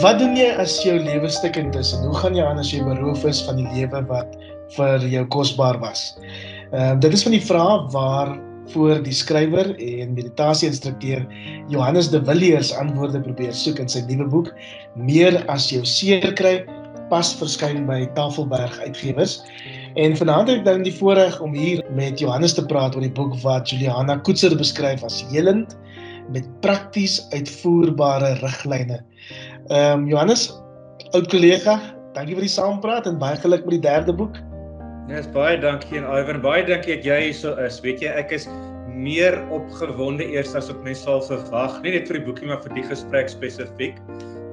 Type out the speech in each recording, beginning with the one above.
Wat doen jy as jou lewe stikkend is en hoe gaan jy aan as jy beroof is van die lewe wat vir jou kosbaar was? Ehm uh, dit is van die vrae waar voor die skrywer en meditasie instrukteur Johannes de Villiers antwoorde probeer soek in sy nuwe boek Meer as jou seer kry pas verskyn by Tafelberg Uitgewers. En vanaand het ek dan die voorreg om hier met Johannes te praat oor die boek wat Juliana Koetser beskryf as helend met prakties uitvoerbare riglyne. Ehm um, Johannes, oud kollega, dankie vir die saampraat en baie geluk met die derde boek. Ja, yes, baie dankie en Ivan, baie dankie dat jy hier so is. Weet jy, ek is meer opgewonde eers as wat mens sal verwag, nie net vir die boekie maar vir die gesprek spesifiek.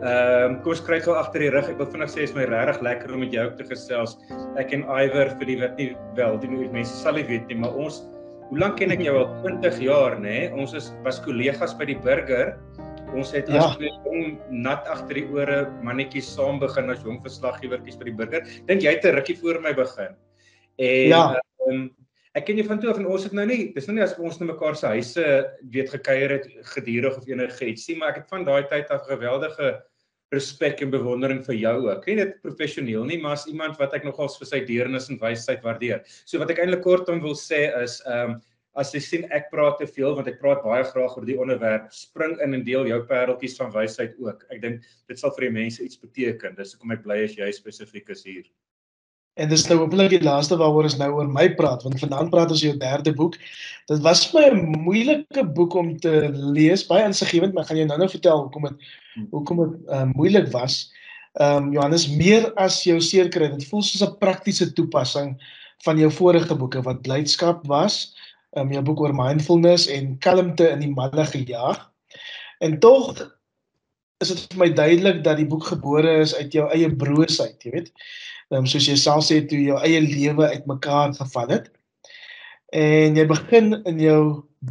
Ehm um, kom ons kry gou agter die rug. Ek wil vinnig sê is my regtig lekker om met jou te gesels. Ek en Iver vir die wat nie wel, die mense sal nie weet nie, maar ons hoe lank ken ek jou al 20 jaar, nê? Ons is was kollegas by die burger. Ons het ja. as twee jong nat agter die ore mannetjies saam begin as jong verslaggewers by die burger. Dink jy het 'n rukkie voor my begin? En ja. um, ek ken jou van toe af en ons het nou nie, dis nou nie as ons net mekaar se huise weet gekuier het gedurig of enigiets nie, maar ek het van daai tyd af geweldige respek en bewondering vir jou ook. Nie net professioneel nie, maar as iemand wat ek nogals vir sy deernis en wysheid waardeer. So wat ek eintlik kortom wil sê is ehm um, as jy sien ek praat te veel want ek praat baie graag oor die onderwerp spring in en deel jou pareltjies van wysheid ook. Ek dink dit sal vir die mense iets beteken. Dis hoekom ek bly as jy spesifiek is hier. En dis nou hopelik die laaste waaroor ons nou oor my praat want vanaand praat ons oor jou derde boek. Dit was vir my 'n moeilike boek om te lees, baie insiggewend, maar gaan jy nou-nou vertel hoekom dit hoekom dit uh, moeilik was. Ehm um, Johannes meer as jou seerkry, dit voel soos 'n praktiese toepassing van jou vorige boeke wat blydskap was um, jou boek oor mindfulness en kalmte in die malle gejaag. En tog is dit vir my duidelik dat die boek gebore is uit jou eie broosheid, jy weet. Ehm um, soos jy self sê toe jou eie lewe uitmekaar geval het. En jy begin in jou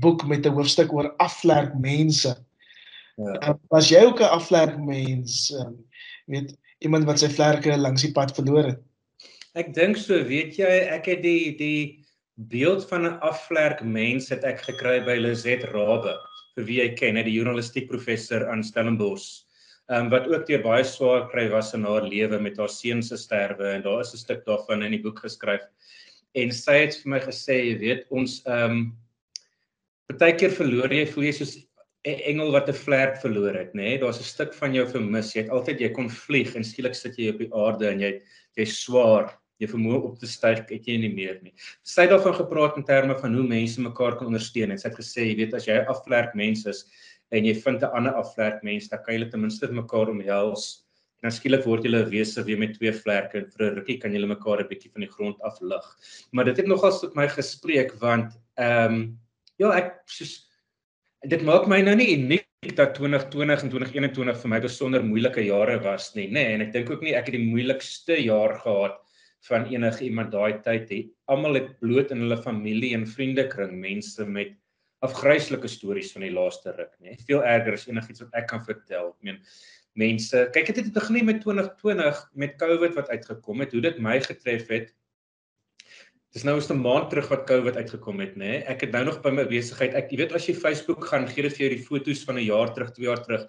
boek met 'n hoofstuk oor aflerk mense. Ja. Um, was jy ook 'n aflerk mens? Ehm um, weet iemand wat sy vlerke langs die pad verloor het? Ek dink so, weet jy, ek het die die beeld van 'n afvlerk mens het ek gekry by Lizet Rabbe vir wie jy ken, die journalistiek professor aan Stellenbosch. Ehm um, wat ook deur baie swaar kry was in haar lewe met haar seun se sterwe en daar is 'n stuk daarvan in die boek geskryf. En sy het vir my gesê, jy weet, ons ehm um, partykeer verloor jy voel jy soos 'n engel wat 'n vlerk verloor het, nê? Nee? Daar's 'n stuk van jou vermis. Jy het altyd jy kon vlieg en skielik sit jy op die aarde en jy jy swaar jy vermoë op te styg het jy nie meer nie. Sy het daarvan gepraat in terme van hoe mense mekaar kan ondersteun en sy het gesê jy weet as jy 'n afvlerk mens is en jy vind 'n ander afvlerk mens, dan kan julle ten minste mekaar omhels. En dan skielik word julle 'n wese weer met twee vlerke en vir 'n rukkie kan julle mekaar 'n bietjie van die grond af lig. Maar dit het nogals tot my gespreek want ehm um, ja, ek soos dit maak my nou nie uniek dat 2020 en 2021 vir my besonder moeilike jare was nie, nê, nee, en ek dink ook nie ek het die moeilikste jaar gehad van enige iemand daai tyd het. Almal het bloot in hulle familie en vriendekring mense met afgryslike stories van die laaste ruk, nê. Veel erger as enigiets wat ek kan vertel. Ek meen mense, kyk dit het begin met 2020 met COVID wat uitgekom het, hoe dit my getref het. Dis nou 'n maand terug wat COVID uitgekom het, nê. Ek het nou nog by my besigheid. Ek jy weet as jy Facebook gaan, gee dit vir jou die foto's van 'n jaar terug, 2 jaar terug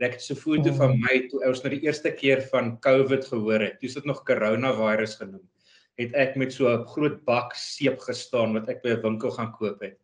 Ek het so 'n foto van oh. my toe ons nou die eerste keer van COVID gehoor het. Dis dit nog coronavirus genoem. Het ek met so 'n groot bak seep gestaan wat ek by 'n winkel gaan koop het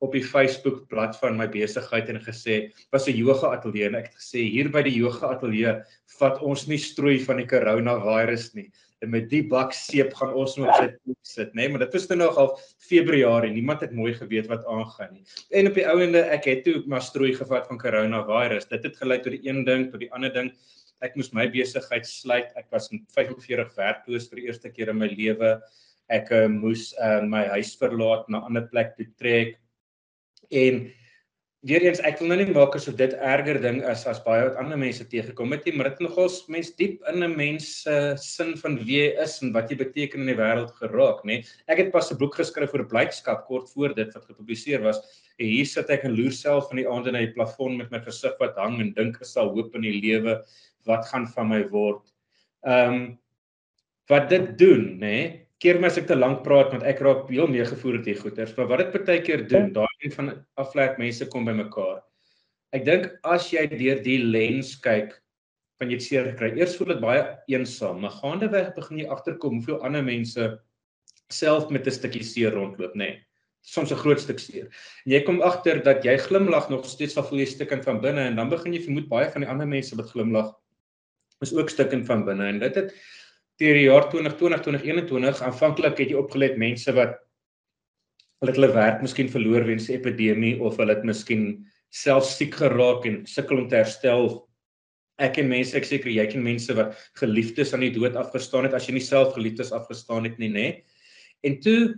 op die Facebook blad van my besigheid en gesê was 'n yoga ateljee en ek het gesê hier by die yoga ateljee vat ons nie strooi van die coronavirus nie en met die bak seep gaan ons nog sit sit nê nee? maar dit was nou nog al Februarie. Niemand het mooi geweet wat aangaan nie. En op die ouende ek het toe maar strooi gevat van coronavirus. Dit het gelei tot die een ding tot die ander ding. Ek moes my besigheid sluit. Ek was met 45 werkloos vir die eerste keer in my lewe. Ek uh, moes uh, my huis verlaat na 'n ander plek toe trek. En weer eens ek wil nou nie maak asof dit erger ding is as baie wat ander mense tegekom het nie, maar dit nogals mens diep in 'n mens se uh, sin van wie jy is en wat jy beteken in die wêreld geraak, nê. Ek het pas 'n boek geskryf oor blydskap kort voor dit wat gepubliseer was. En hier sit ek en loer self van die aande na die plafon met my gesig wat hang en dink is daar hoop in die lewe, wat gaan van my word? Ehm um, wat dit doen, nê? keer my as ek te lank praat want ek raak heel meegevoer met hierdie goeters, maar wat dit baie keer doen, ja. daai een van aflek mense kom by mekaar. Ek dink as jy deur die lens kyk van jy seer gekry. Eers voel dit baie eensaam, maar gaandeweg begin jy agterkom hoeveel ander mense self met 'n stukkie seer rondloop, nê. Nee, soms 'n groot stuk seer. En jy kom agter dat jy glimlag nog steeds al voel jy stikkend van binne en dan begin jy vermoed baie van die ander mense wat glimlag is ook stikkend van binne en dit het deur die jaar 2020 2021 aanvanklik het jy opgelet mense wat hulle het hulle werk miskien verloor weens die epidemie of hulle het miskien self siek geraak en sukkel om te herstel. Ek en mense ek seker jy ken mense wat geliefdes aan die dood afgestaan het as jy nie self geliefdes afgestaan het nie nê? En toe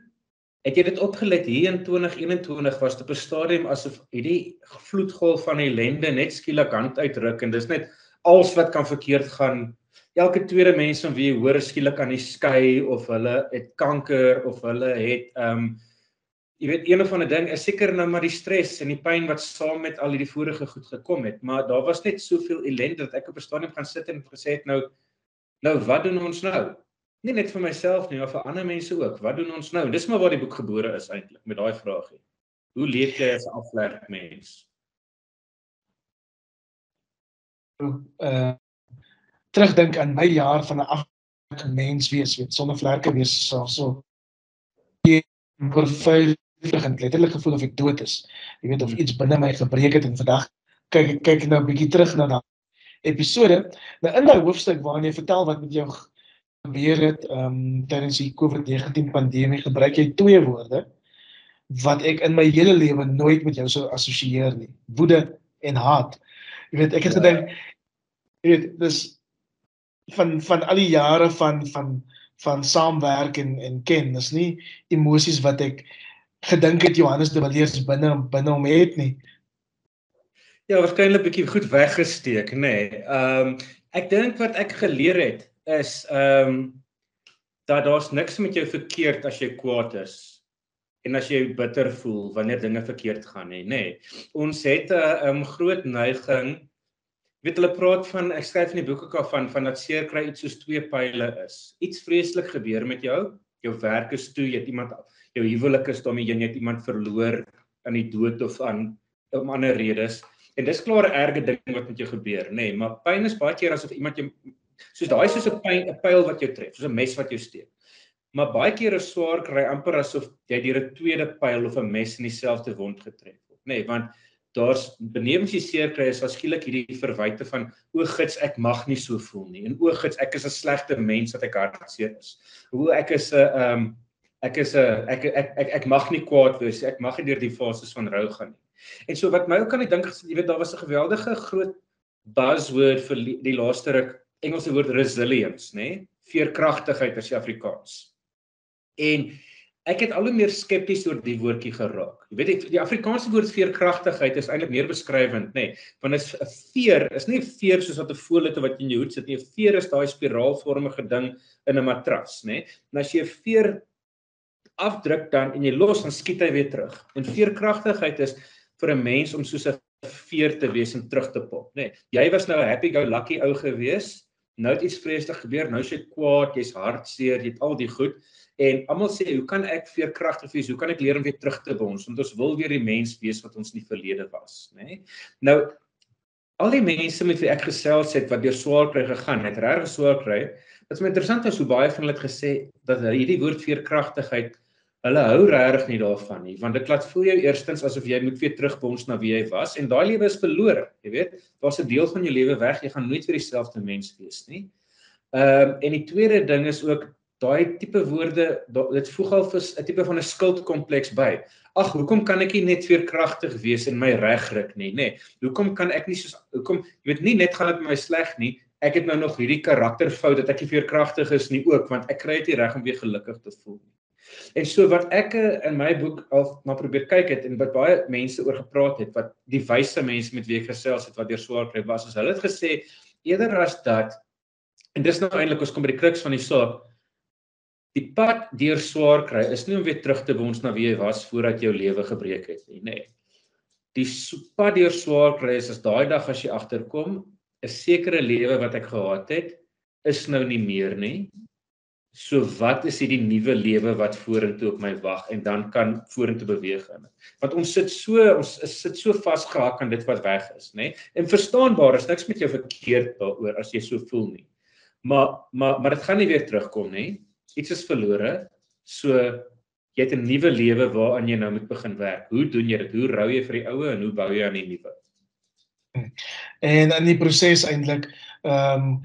het jy dit opgelet hier in 2021 was dit op 'n stadium asof hierdie vloedgolf van ellende net skielik hand uitruk en dis net alles wat kan verkeerd gaan. Elke tweede mens van wie jy hoor skielik aan die skei of hulle het kanker of hulle het ehm um, jy weet een of ander ding is seker nou maar die stres en die pyn wat saam met al hierdie vorige goed gekom het, maar daar was net soveel ellende dat ek op 'n stadium gaan sit en gesê het nou nou wat doen ons nou? Nie net vir myself nie, maar vir ander mense ook. Wat doen ons nou? Dis maar waar die boek gebore is eintlik met daai vraagie. Hoe leef jy as 'n aflerk mens? Uh terugdink aan my jaar van 'n aflerk mens wees, weet sonder vlerke wees selfs so. Jy vervuil begin letterlik gevoel of ek dood is. Jy weet of iets binne my gebreek het en vandag kyk ek kyk nou 'n bietjie terug na daai episode. Nou in daai hoofstuk waarin jy vertel wat met jou gebeur het ehm um, tydens die COVID-19 pandemie, gebruik jy twee woorde wat ek in my hele lewe nooit met jou sou assosieer nie. Woede en haat. Jy weet ek het ja. gedink jy weet dis van van al die jare van van van saamwerk en en ken, dis nie emosies wat ek gedink het Johannes de Villiers binne binne hom het nie. Ja, waarskynlik bietjie goed weggesteek, nê. Nee. Ehm um, ek dink wat ek geleer het is ehm um, dat daar's niks met jou verkeerd as jy kwaad is en as jy bitter voel wanneer dinge verkeerd gaan nie, nê. Nee. Ons het 'n um, groot neiging weet hulle praat van ek skryf in die boek ook al van van dat seer kry iets soos twee pile is. Iets vreeslik gebeur met jou, jou werk is toe, jy het iemand jou huwelik is daarmee jy het iemand verloor aan die dood of aan om ander redes. En dis klaar 'n erge ding wat met jou gebeur, nê, nee, maar pyn is baie keer asof iemand jou soos daai soos 'n pyn 'n pyl wat jou tref, soos 'n mes wat jou steek. Maar baie keer is swaar kry amper asof jy deur 'n tweede pyl of 'n mes in dieselfde wond getref word, nê, nee, want daar's benewens jy seer kry is as skielik hierdie verwyte van o gits ek mag nie so voel nie en o gits ek is 'n slegte mens wat ek hartseer is. Hoe ek is 'n ehm um, ek is 'n ek, ek ek ek mag nie kwaad wees ek mag nie deur die fases van rou gaan nie. En so wat my ook kan ek dink jy weet daar was 'n geweldige groot buzzword vir die laaste ruk Engelse woord resilience nê veerkragtigheid as Afrikaans. En ek het al hoe meer skepties oor die woordjie geraak. Jy weet ek, die Afrikaanse woord veerkragtigheid is eintlik meer beskrywend nê want is 'n veer is nie 'n veer soos wat 'n voël het wat in jou hoed sit nie. 'n Veer is daai spiraalvormige ding in 'n matras nê. En as jy 'n veer afdruk dan en jy los dan skiet hy weer terug. En veerkragtigheid is vir 'n mens om soos 'n veer te wees en terug te pop, nê. Nee, jy was nou 'n happy go lucky ou gewees. Nou het iets vreeslik gebeur. Nou jy kwaad, jy's hartseer, jy het al die goed en almal sê, "Hoe kan ek veerkragtig wees? Hoe kan ek leer om weer terug te bons? Want ons wil weer die mens wees wat ons in die verlede was, nê?" Nee? Nou al die mense met wie ek gesels het wat deur swaar kry gegaan het, regtig swaar kry. Dit is interessant hoe baie van hulle het gesê dat hierdie woord veerkragtigheid Hulle hou regtig nie daarvan nie, want dit laat voel jou eerstens asof jy moet weer terugbons na wie jy was en daai lewe is verlore, jy weet. Daar's 'n deel van jou lewe weg, jy gaan nooit weer dieselfde mens wees nie. Ehm um, en die tweede ding is ook daai tipe woorde, dit voeg al 'n tipe van 'n skuldkompleks by. Ag, hoekom kan ek nie net veerkragtig wees en my reg ruk nie, nê? Nee, hoekom kan ek nie soos hoekom jy weet nie net gaan dit met my sleg nie, ek het nou nog hierdie karakterfout dat ek nie veerkragtig is nie ook, want ek kry dit nie reg om weer gelukkig te voel nie. En so wat ek eh, in my boek al na probeer kyk het en wat baie mense oor gepraat het wat die wyse mense met wie ek gesels het wat deur swaar kry was, is hulle het gesê eerder as dat en dis nou eintlik ons kom by die kruks van die saak die pad deur swaar kry is nie om weer terug te wons na wie jy was voordat jou lewe gebreek het nie, nê. Nee. Die pad deur swaar kry is as daai dag as jy agterkom 'n sekere lewe wat ek gehad het is nou nie meer nie So wat is hierdie nuwe lewe wat vorentoe op my wag en dan kan vorentoe beweeg in. Want ons sit so ons is sit so vasgehak aan dit wat weg is, nê? Nee? En verstaanbaar is niks met jou verkeerd daaroor as jy so voel nie. Maar maar maar dit gaan nie weer terugkom nie. Iets is verlore. So jy het 'n nuwe lewe waaraan jy nou moet begin werk. Hoe doen jy dit? Hoe rou jy vir die ou en hoe bou jy aan die nuwe? En in die proses eintlik ehm um,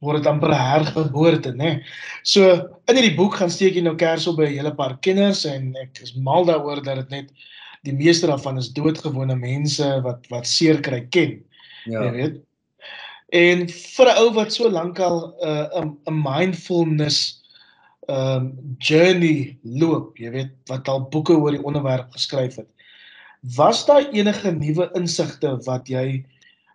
word dit amper hergeboorte, né? So in hierdie boek gaan steek jy nou kers op by 'n hele paar kenners en ek is mal daaroor dat dit net die meeste daarvan is doodgewone mense wat wat seer kry ken. Ja. Jy weet. En vir 'n ou wat so lank al 'n uh, 'n mindfulness um journey loop, jy weet, wat al boeke oor die onderwerp geskryf het. Was daar enige nuwe insigte wat jy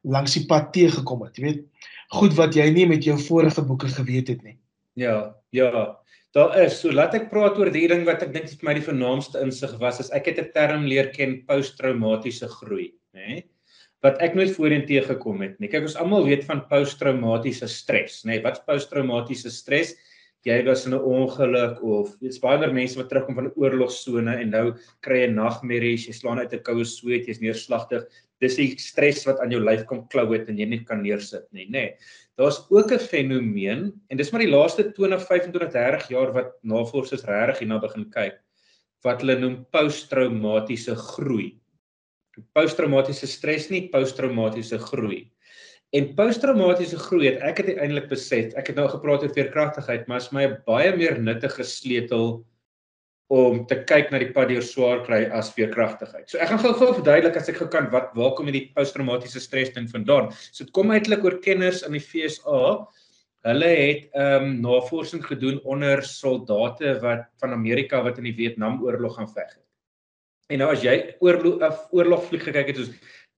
langs die pad teëgekom het? Jy weet, goed wat jy nie met jou vorige boeke geweet het nie. Ja, ja. Daar is. So laat ek praat oor die ding wat ek dink vir my die vernaamste insig was, is ek het 'n term leer ken posttraumatiese groei, nê? Wat ek nooit voorheen teëgekom het nie. Kyk, ons almal weet van posttraumatiese stres, nê? Wat's posttraumatiese stres? Jy was in 'n ongeluk of dit's baie meer mense wat terugkom van 'n oorlogsone en nou kry jy nagmerries, jy slaan uit 'n koue sweet, jy's neerslagtig dis die stres wat aan jou lyf kom klou het en jy nie kan neersit nie, nê. Nee. Daar's ook 'n fenomeen en dis maar die laaste 20, 25, 30 jaar wat navorsers regtig hierna begin kyk wat hulle noem posttraumatiese groei. Posttraumatiese stres nie, posttraumatiese groei. En posttraumatiese groei het ek het eintlik besef, ek het nou gepraat oor veerkragtigheid, maar is my baie meer nuttige sleutel om te kyk na die pad deur swaar kry as veerkragtigheid. So ek gaan gou-gou verduidelik as ek gou kan wat waar kom hierdie posttraumatiese stres ding vandaan. So dit kom eintlik oor kenners in die FSA. Hulle het ehm um, navorsing gedoen onder soldate wat van Amerika wat in die Vietnamoorlog gaan veg het. En nou as jy oorlog oorlog vlieg gekyk het soos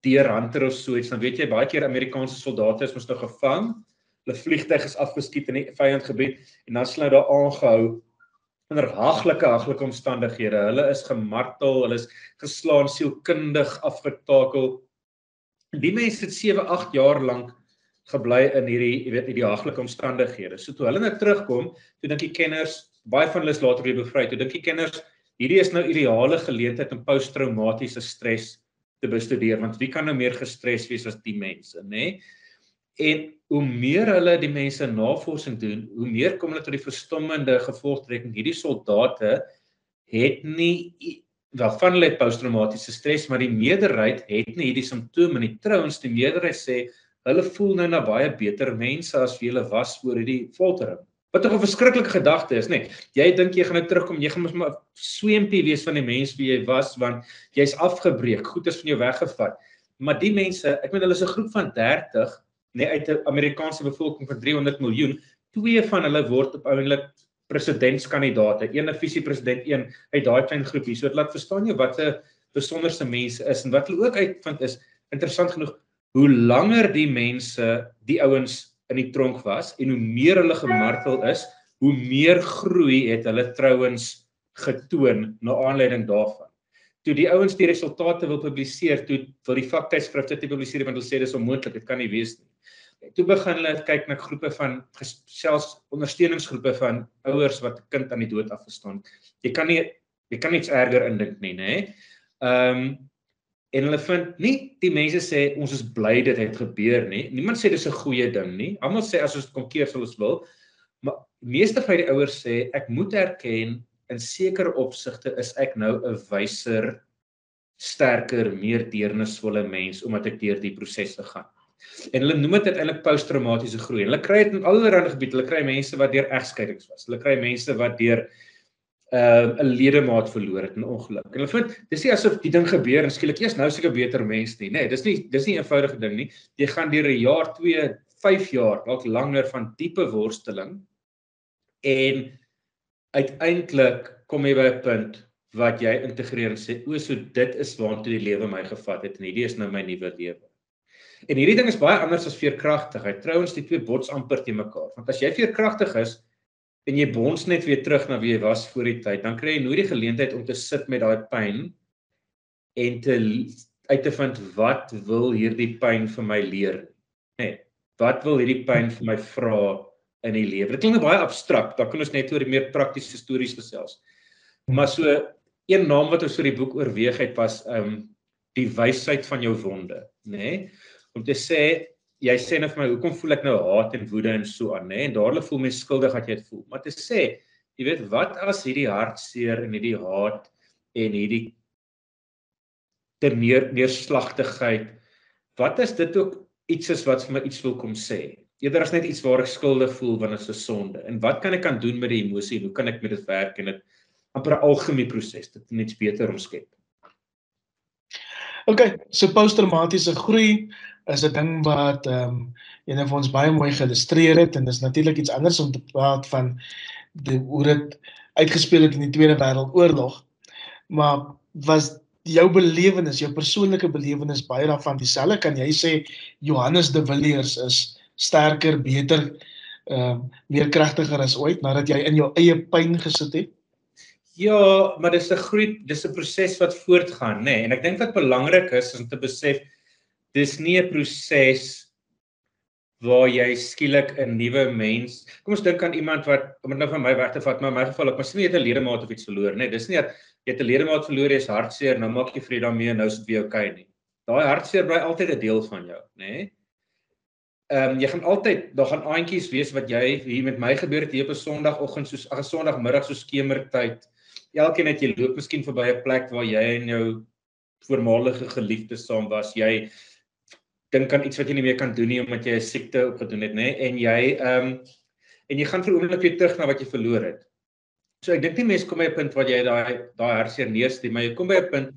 deur Hunter of so iets, dan weet jy baie keer Amerikaanse soldate is mos nou gevang. Hulle vliegtyg is afgeskiet in die vyandgebied en dan sou daar aangehou onder haglike haglike omstandighede. Hulle is gemartel, hulle is geslaan, sielkundig afgetakel. Die mense het 7, 8 jaar lank gebly in hierdie, jy weet, hierdie haglike omstandighede. So toe hulle nou terugkom, toe dink die kenners, baie van hulle is later weer bevry. Toe dink die kenners, hierdie is nou ideale geleentheid om posttraumatiese stres te bestudeer, want wie kan nou meer gestres wees as die mense, nê? Nee? En hoe meer hulle die mense navorsing doen, hoe meer kom hulle tot die verstommende gevolgtrekking. Hierdie soldate het nie waarvan hulle posttraumatiese stres, maar die meerderheid het nie hierdie simptome nie. Trouens, die meerderheid sê hulle voel nou na baie beter mense as wie hulle was voor hierdie foltering. Wat 'n verskriklike gedagte is, nê? Jy dink jy gaan nou terugkom, jy gaan mos maar sweempie wees van die mens wie jy was want jy's afgebreek, goed is van jou weggevat. Maar die mense, ek meen hulle is 'n groep van 30 nee uit 'n Amerikaanse bevolking van 300 miljoen, twee van hulle word op ouenlik presidentskandidaate, een 'n visiepresident, een uit daai klein groepie. So dit laat verstaan jy wat 'n besonderse mense is en wat hulle ook uitvind is interessant genoeg hoe langer die mense, die ouens in die tronk was en hoe meer hulle gemartel is, hoe meer groei het hulle trouens getoon na aanleiding daarvan toe die ouens die resultate wil publiseer, toe wil die vaktydskrifte dit publiseer want hulle sê dis onmoontlik, dit kan nie wees nie. Toe begin hulle kyk na groepe van selfs ondersteuningsgroepe van ouers wat 'n kind aan die dood afgestaan. Jy kan nie jy kan niks erger indink nie, nê? Ehm um, en hulle vind nie die mense sê ons is bly dit het gebeur nie. Niemand sê dis 'n goeie ding nie. Almal sê as ons kom keer sal ons wil. Maar meeste van die ouers sê ek moet erken in sekere opsigte is ek nou 'n wyser, sterker, meer deernisvolle mens omdat ek deur die proses gegaan. En hulle noem dit uiteindelik posttraumatiese groei. Hulle kry dit in allerlei gebiede. Hulle kry mense wat deur egskeidings was. Hulle kry mense wat deur uh, 'n uh, ledemaat verloor het in ongeluk. En hulle vind dis nie asof die ding gebeur en skielik eers nou seker beter mens nie. Nee, dis nie dis nie 'n eenvoudige ding nie. Jy gaan deur 'n jaar, 2, 5 jaar, dalk langer van diepe worsteling en uiteindelik kom jy by 'n punt wat jy integreer en sê o, so dit is waartoe die lewe my gevat het en hierdie is nou my nuwe lewe. En hierdie ding is baie anders as veerkragtigheid. Trouens die twee bots amper te mekaar. Want as jy veerkragtig is en jy bons net weer terug na wie jy was voor die tyd, dan kry jy nooit die geleentheid om te sit met daai pyn en te uit te vind wat wil hierdie pyn vir my leer? Nê. Nee, wat wil hierdie pyn vir my vra in die lewe. Dit klink baie abstrakt. Daar kan ons net oor meer praktiese stories gesels. Maar so een naam wat ons vir die boek oorweeg het was ehm um, die wysheid van jou wonde, nê? Nee? Om te sê jy sê net vir my hoekom voel ek nou haat en woede en so aan, nê? En dadelik voel my skuldig dat jy dit voel. Maar te sê, jy weet wat as hierdie hartseer en hierdie haat en hierdie ter neer, neerslagtigheid wat is dit ook iets is wat vir my iets wil kom sê? Eerder as net iets waar ek skuldig voel wanneer dit 'n sonde. En wat kan ek kan doen met die emosie? Hoe kan ek met dit werk? En dit amper 'n algemene proses dit net beter omskep OK so posttraumatiese groei is 'n ding wat ehm um, een van ons baie mooi geillustreer het en dis natuurlik iets anders om te praat van die hoe dit uitgespeel het in die Tweede Wêreldoorlog maar was jou belewenis, jou persoonlike belewenis baie daarvan dieselfde kan jy sê Johannes de Villiers is sterker, beter, ehm uh, meer kragtiger as ooit nadat jy in jou eie pyn gesit het? Ja, maar dis 'n groei, dis 'n proses wat voortgaan, nê? Nee. En ek dink wat belangrik is om te besef dis nie 'n proses waar jy skielik 'n nuwe mens. Kom ons dink aan iemand wat om dit nou van my weg te vat, maar in my geval ek miskien het 'n ledemaat of iets verloor, nê. Nee, dis nie dat jy het 'n ledemaat verloor, jy's hartseer, nou maak jy vrede daarmee en nou is dit weer oukei nie. Daai hartseer bly altyd 'n deel van jou, nê. Nee. Ehm um, jy gaan altyd daar gaan aantjies wees wat jy hier met my gebeur het hier op 'n Sondagoggend soos 'n Sondagmiddag so skemertyd. Elkeen het jy loop miskien verby 'n plek waar jy en jou voormalige geliefde saam was. Jy dink aan iets wat jy nie meer kan doen nie omdat jy 'n siekte opgedoen het, nê? En jy ehm um, en jy gaan vir 'n oomblik weer terug na wat jy verloor het. So ek dink nie mense kom by 'n punt waar jy daai daai hartseer neersteek, maar jy kom by 'n punt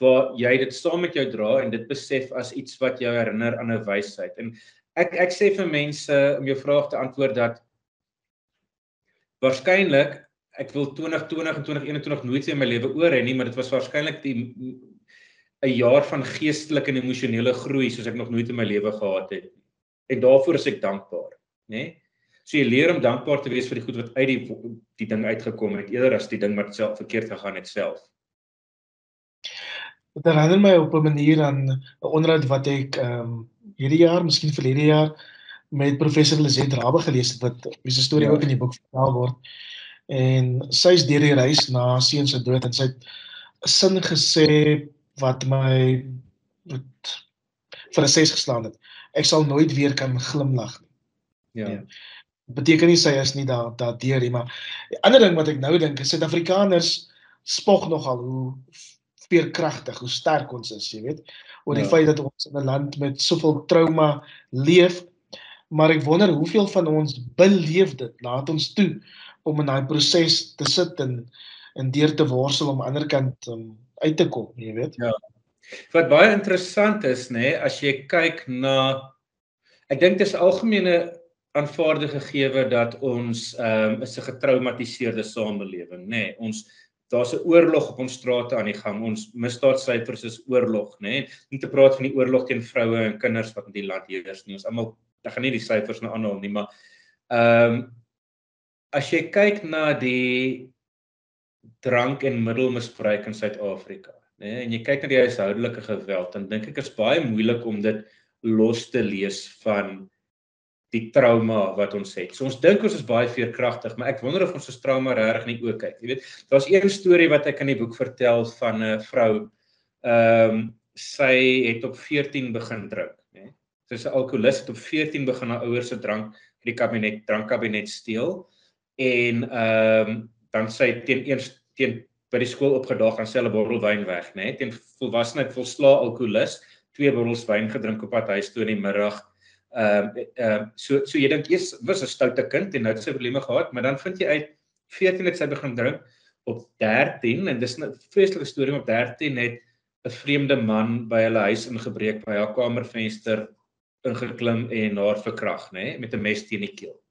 waar jy dit saam met jou dra en dit besef as iets wat jou herinner aan 'n wysheid. En ek ek sê vir mense om jou vraag te antwoord dat waarskynlik ek wil 2020 en 2021 nooit weer in my lewe oor hê nie, maar dit was waarskynlik die 'n jaar van geestelike en emosionele groei soos ek nog nooit in my lewe gehad het. En daarvoor is ek dankbaar, né? Nee? So jy leer om dankbaar te wees vir die goed wat uit die die ding uitgekom het eerder as die ding wat self verkeerd gegaan het self. Dit herinner my op 'n manier aan 'n onderhoud wat ek ehm um, hierdie jaar, miskien verlede jaar met professor Lizet Rabbe gelees het wat wie se storie ja. ook in die boek vertel word. En sy is deur die reis na seun se dood en sy het 'n sin gesê wat my wat vir 'n ses geslaan het. Ek sal nooit weer kan glimlag nie. Ja. Nee. Beteken nie sy is nie daar daar deur nie, maar die ander ding wat ek nou dink is Suid-Afrikaners spog nogal hoe veerkragtig, hoe sterk ons is, jy weet, oor die ja. feit dat ons in 'n land met soveel trauma leef. Maar ek wonder hoeveel van ons beleef dit. Laat ons toe om in daai proses te sit en en deur te worstel om aan die ander kant um, uit te kom, jy weet. Ja. Wat baie interessant is, nê, nee, as jy kyk na ek dink dit is algemene aanvaarde gegewe dat ons ehm um, is 'n getraumatiseerde samelewing, nê. Nee, ons daar's 'n oorlog op ons strate aan die gang. Ons misdaadsyfers is oorlog, nê. Nee. Nie te praat van die oorlog teen vroue en kinders wat in die land heers nie. Ons almal ek gaan nie die syfers nou aanhaal nie, maar ehm um, as jy kyk na die drank en middelmisbruik in Suid-Afrika, né? Nee, en jy kyk na die huishoudelike geweld, dan dink ek is baie moeilik om dit los te lees van die trauma wat ons het. So ons dink ons is baie veerkragtig, maar ek wonder of ons ons trauma regtig nie ook kyk. Jy weet, daar's een storie wat ek in die boek vertel van 'n vrou. Ehm um, sy het op 14 begin drink, né? Nee? Sy's 'n alkoholist, het op 14 begin haar ouers se drank uit die kabinet drankkabinet steel en ehm um, dan sy teen eers teen by die skool opgedaag en sê hulle bottel wyn weg, né? Nee? Teen volwassenheid volsla alkoholus, twee bottels wyn gedrink op pad huis toe in die middag. Ehm uh, ehm uh, so so jy dink eers was 'n stoute kind en nou het sy probleme gehad, maar dan vind jy uit 14 het sy begin drink op 13 en dis 'n vreeslike storie op 13 het 'n vreemde man by hulle huis ingebreek by haar kamervenster ingeklim en haar verkrag, nê, nee? met 'n mes teen die keel.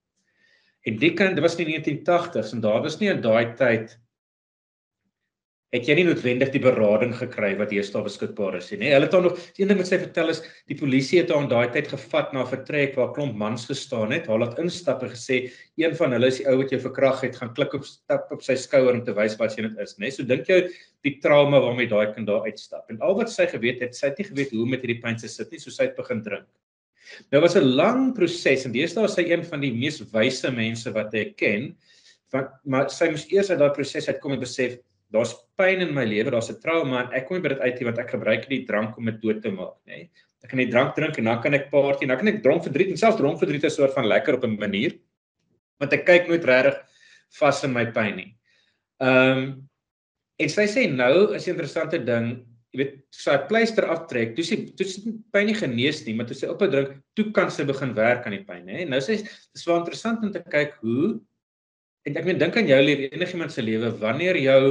En die kind, dit was in die 1980s en daar was nie in daai tyd het jy nie noodwendig die berading gekry wat hier staan beskikbaar is nie. Hulle het dan nog een ding wat sy vertel is die polisie het haar in daai tyd gevat na 'n vertrek waar klomp mans gestaan het. Hulle het instap en gesê een van hulle is die ou wat jou verkrag het, gaan klik op stap op sy skouer om te wys wat sy dit is, né? So dink jy die trauma waarmee daai kind daar uitstap. En al wat sy geweet het, sy het nie geweet hoe om met hierdie pyn te sit nie, so sy het begin drink. Nou was 'n lang proses en deesdae is hy een van die mees wyse mense wat ek ken. Want maar sy moes eers uit daai proses uitkom en besef daar's pyn in my lewe, daar's 'n trauma en ek kom nie by dit uit nie want ek gebruik die drank om dit dood te maak, nê. Nee. Ek kan nie drank drink en dan kan ek party en dan kan ek dronk verdriet en selfs dronk verdriet is 'n soort van lekker op 'n manier. Want ek kyk nooit regtig vas in my pyn nie. Ehm um, en sy sê nou is 'n interessante ding, jy weet, sy pleister aftrek, toe sy toe sy pyn nie genees nie, maar toe sy ophou drink, toe kan sy begin werk aan die pyn, hè. Nou sê dis wel interessant om te kyk hoe en ek meen dink aan jou lewe, enigiemand se lewe, wanneer jou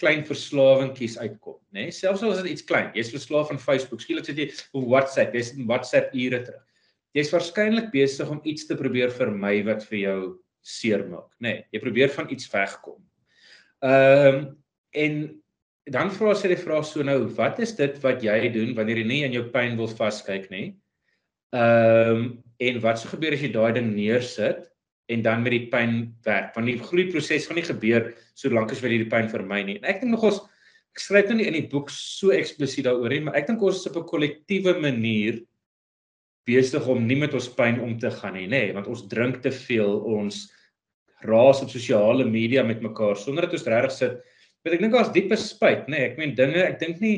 klein verslawingkies uitkom, nê? Nee? Selfs al is dit iets klein. Jy's verslaaf aan Facebook, skielik sit jy op WhatsApp, jy's in WhatsApp ure terug. Jy's waarskynlik besig om iets te probeer vermy wat vir jou seermaak, nê? Nee, jy probeer van iets wegkom. Ehm um, en dan vra sy die vraag so nou, wat is dit wat jy doen wanneer jy nie in jou pyn wil vaskyk nie? Ehm um, en wat sou gebeur as jy daai ding neersit en dan met die pyn werk want die groeiproses gaan nie gebeur solank as jy die pyn vermy nie. En ek dink nog ons ek skryf nou nie in die boek so eksplisiet daaroor nie, maar ek dink ons is op 'n kollektiewe manier besig om nie met ons pyn om te gaan nie, nê, nee, want ons drink te veel, ons raas op sosiale media met mekaar sonder dat ons regtig sit. Want ek dink daar's diepe spyt, nê. Nee, ek meen dinge, ek dink nie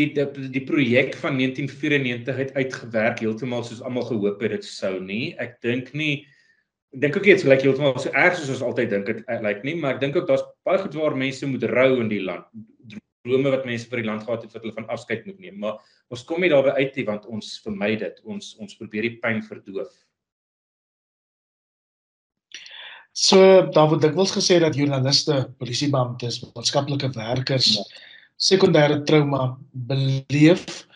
die die, die projek van 1994 het uitgewerk heeltemal soos almal gehoop het dit sou nie. Ek dink nie ek dink ook iets gelyk heeltemal so erg soos ons altyd dink dit eh, lyk like nie, maar ek dink ook daar's baie goed waar mense moet rou in die land. Drome wat mense vir die land gehad het wat hulle van afskeid moet neem, maar ons kom nie daarby uit nie want ons vermy dit. Ons ons probeer die pyn verdoof. So daar word dikwels gesê dat joernaliste, polisiebeamptes, maatskaplike werkers ja. sekondêre trauma beleef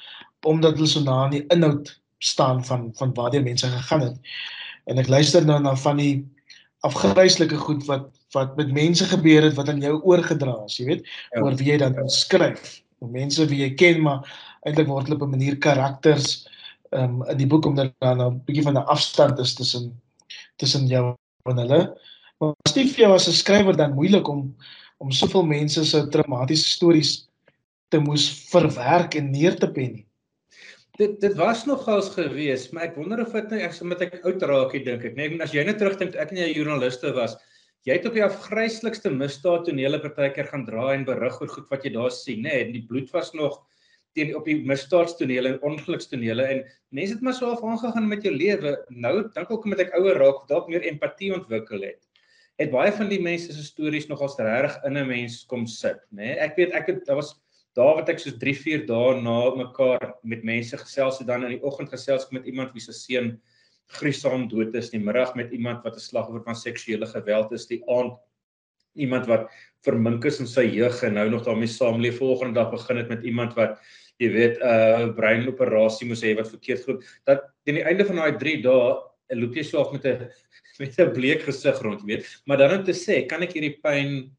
omdat hulle so na aan die inhoud staan van van waar die mense gegaan het en ek luister nou na van die afgryslike goed wat wat met mense gebeur het wat aan jou oorgedra is, jy weet, ja. oor wie jy dan skryf. Oor mense wie jy ken, maar eintlik word hulle op 'n manier karakters um, in die boek omdat daar nou 'n bietjie van 'n afstand is tussen tussen jou en hulle. Maar Steve jou as 'n skrywer dan moeilik om om soveel mense se traumatiese stories te moes verwerk en neer te pen nie dit dit was nogals gewees, maar ek wonder of dit nou ek sommer ek oud raak hier dink ek. Nee, as jy net terugdink ek en jy joernaliste was, jy het op die afgryslikste misdaad tonele partykeer gaan draai en berig oor goed wat jy daar sien, nê, nee, en die bloed was nog teen op die misdaadstonele en ongelukstonele en mense het maar so af aangegaan met jou lewe. Nou dink ek omdat ek ouer raak, dalk meer empatie ontwikkel het. Het baie van die mense se stories nogals regtig in 'n mens kom sit, nê. Nee. Ek weet ek het daar was daar wat ek soos 3 4 dae na mekaar met mense gesels het dan in die oggend gesels met iemand wie se seun gruisam dood is in die middag met iemand wat 'n slagoffer van seksuele geweld is die aand iemand wat vermink is in sy jeug en nou nog daarmee saamleef volgende dag begin het met iemand wat jy weet 'n uh, breinoperasie moes hê wat verkeerd geloop dat teen die einde van daai 3 dae loop jy so af met 'n met 'n bleek gesig rond jy weet maar dan om te sê kan ek hierdie pyn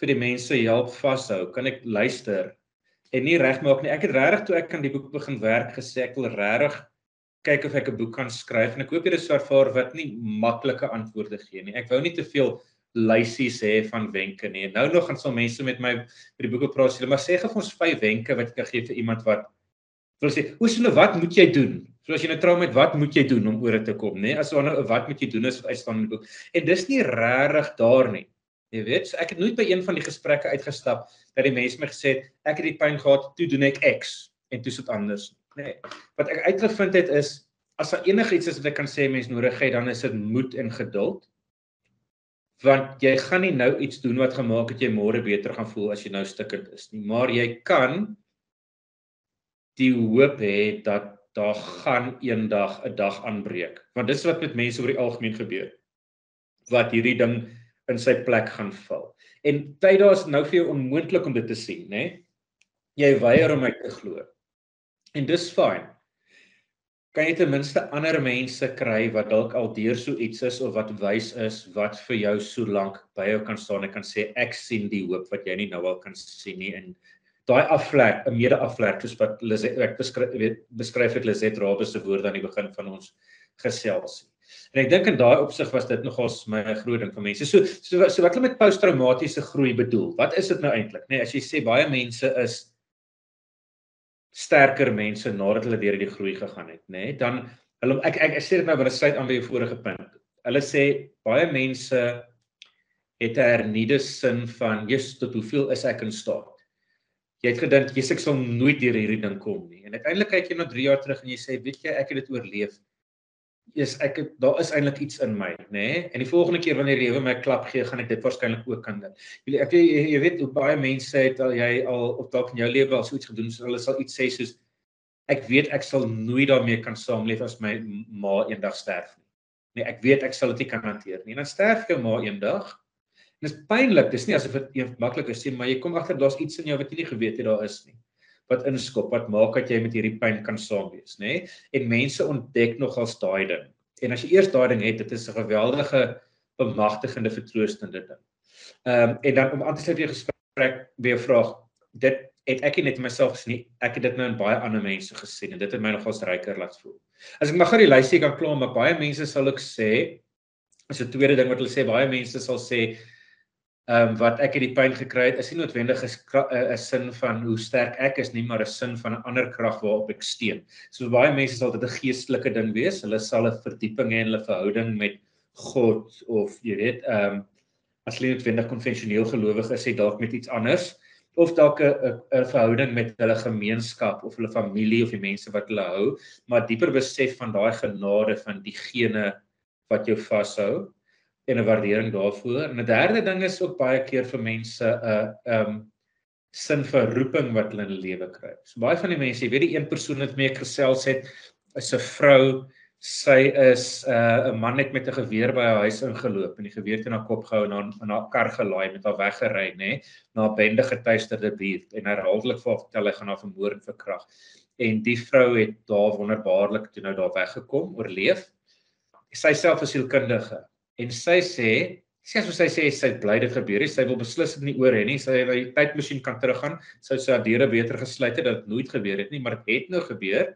vir die mense help vashou kan ek luister en nie regmaak nie. Ek het regtig toe ek aan die boek begin werk gesê ek wil regtig kyk of ek 'n boek kan skryf en ek hoop jy is vervaar wat nie maklike antwoorde gee nie. Ek wou nie te veel lysies hê van wenke nie. Nou nog gaan sal mense met my by die boeke praat sê, maar sê gee vir ons vyf wenke wat jy kan gee vir iemand wat wil sê, "O, so wat moet jy doen?" So as jy nou trou met wat moet jy doen om oor dit te kom, nê? As daar nou wat moet jy doen is wat uitstaan in die boek. En dis nie regtig daar nie. Jy weet, so ek het nooit by een van die gesprekke uitgestap dat die mense my gesê het ek het die pyn gehad, toe doen ek X en toe sit anders. Nee. Wat ek uitgevind het is as daar enigiets is wat ek kan sê mense nodig het, dan is dit moed en geduld. Want jy gaan nie nou iets doen wat gemaak het jy môre beter gaan voel as jy nou stukkend is nie, maar jy kan die hoop hê dat daar gaan eendag 'n een dag aanbreek. Want dis wat met mense oor die algemeen gebeur. Wat hierdie ding in sy plek gaan val. En tyd daar is nou vir jou onmoontlik om dit te sien, né? Jy weier om my te glo. En dis fyn. Kan jy ten minste ander mense kry wat dalk al deur so iets is of wat wys is wat vir jou so lank by jou kan staan en kan sê ek sien die hoop wat jy nie nou al kan sien nie en daai afvlek, 'n mede-afvlek soos wat Lizet ek beskryf weet beskryf het Lizet Rabbe se woorde aan die begin van ons gesels. En ek dink in daai opsig was dit nogals my groot ding vir mense. So so so wat hulle met posttraumatiese groei bedoel. Wat is dit nou eintlik? Nee, as jy sê baie mense is sterker mense nadat hulle deur die groei gegaan het, nê? Nee, dan Hulle ek ek, ek sê dit nou binne sluit aan by jou vorige punt. Hulle sê baie mense het 'n hernieude sin van Jesus tot hoeveel is ek in staat? Jy het gedink Jesus ek sal nooit deur hierdie ding kom nie. En uiteindelik kyk jy na 3 jaar terug en jy sê, weet jy, ek het dit oorleef. Is ek het, daar is eintlik iets in my, nê? Nee? En die volgende keer wanneer die lewe my klap gee, gaan ek dit waarskynlik ook kan doen. Jy ek jy, jy weet hoe baie mense het al jy al op dalk in jou lewe al so iets gedoen, so hulle sal iets sê soos ek weet ek sal nooit daarmee kan saamleef as my ma eendag sterf nie. Nee, ek weet ek sal dit nie kan hanteer nie. En dan sterf jou ma eendag. En dit is pynlik. Dis nie asof dit maklik is nie, maar jy kom agter daar's iets in jou wat jy nie geweet het daar is nie. Wat inskop, wat maak dat jy met hierdie pyn kan saamwees, nê? En mense ontdek nogals daai ding. En as jy eers daai ding het, dit is 'n geweldige bemagtigende vertroostende ding. Ehm um, en dan om aan te sluit weer gesprek weer vraag dit het ek net myself gesien ek het dit nou in baie ander mense gesien en dit het my nogals ryker laat voel. As ek maar gou die lysie kan klaar maar baie mense sal ek sê is 'n tweede ding wat hulle sê baie mense sal sê ehm um, wat ek het die pyn gekry het is nie noodwendig 'n sin van hoe sterk ek is nie maar 'n sin van 'n ander krag waarop ek steun. So baie mense sal dit 'n geestelike ding wees. Hulle sal 'n verdieping hê in hulle verhouding met God of jy weet ehm um, as hulle noodwendig konvensioneel gelowig is, het dalk met iets anders of dalk 'n 'n verhouding met hulle gemeenskap of hulle familie of die mense wat hulle hou, maar dieper besef van daai genade van diegene wat jou vashou en 'n waardering daarvoor. En 'n derde ding is ook baie keer vir mense 'n uh, um sin vir roeping wat hulle in hulle lewe kry. So baie van die mense, jy weet die een persoon wat mee ek gesels het, is 'n vrou sy is uh, 'n man net met 'n geweer by haar huis ingeloop en die geweer teen haar kop gehou en haar in haar kar gelaai met haar weggery nê na 'n bende getuisterde buurt en herhaaldelik vir haar vertel hy gaan haar vermoor en verkrag en die vrou het daar wonderbaarlik toe nou daar weggekom oorleef sy self is sielkundige en sy sê sê sy sê sy bly dit gebeur het sy wil beslis dit nie oor hê nie sy het die tydmasjien kan teruggaan sou sy haar deure beter gesluit het dat dit nooit gebeur het nie maar dit het nou gebeur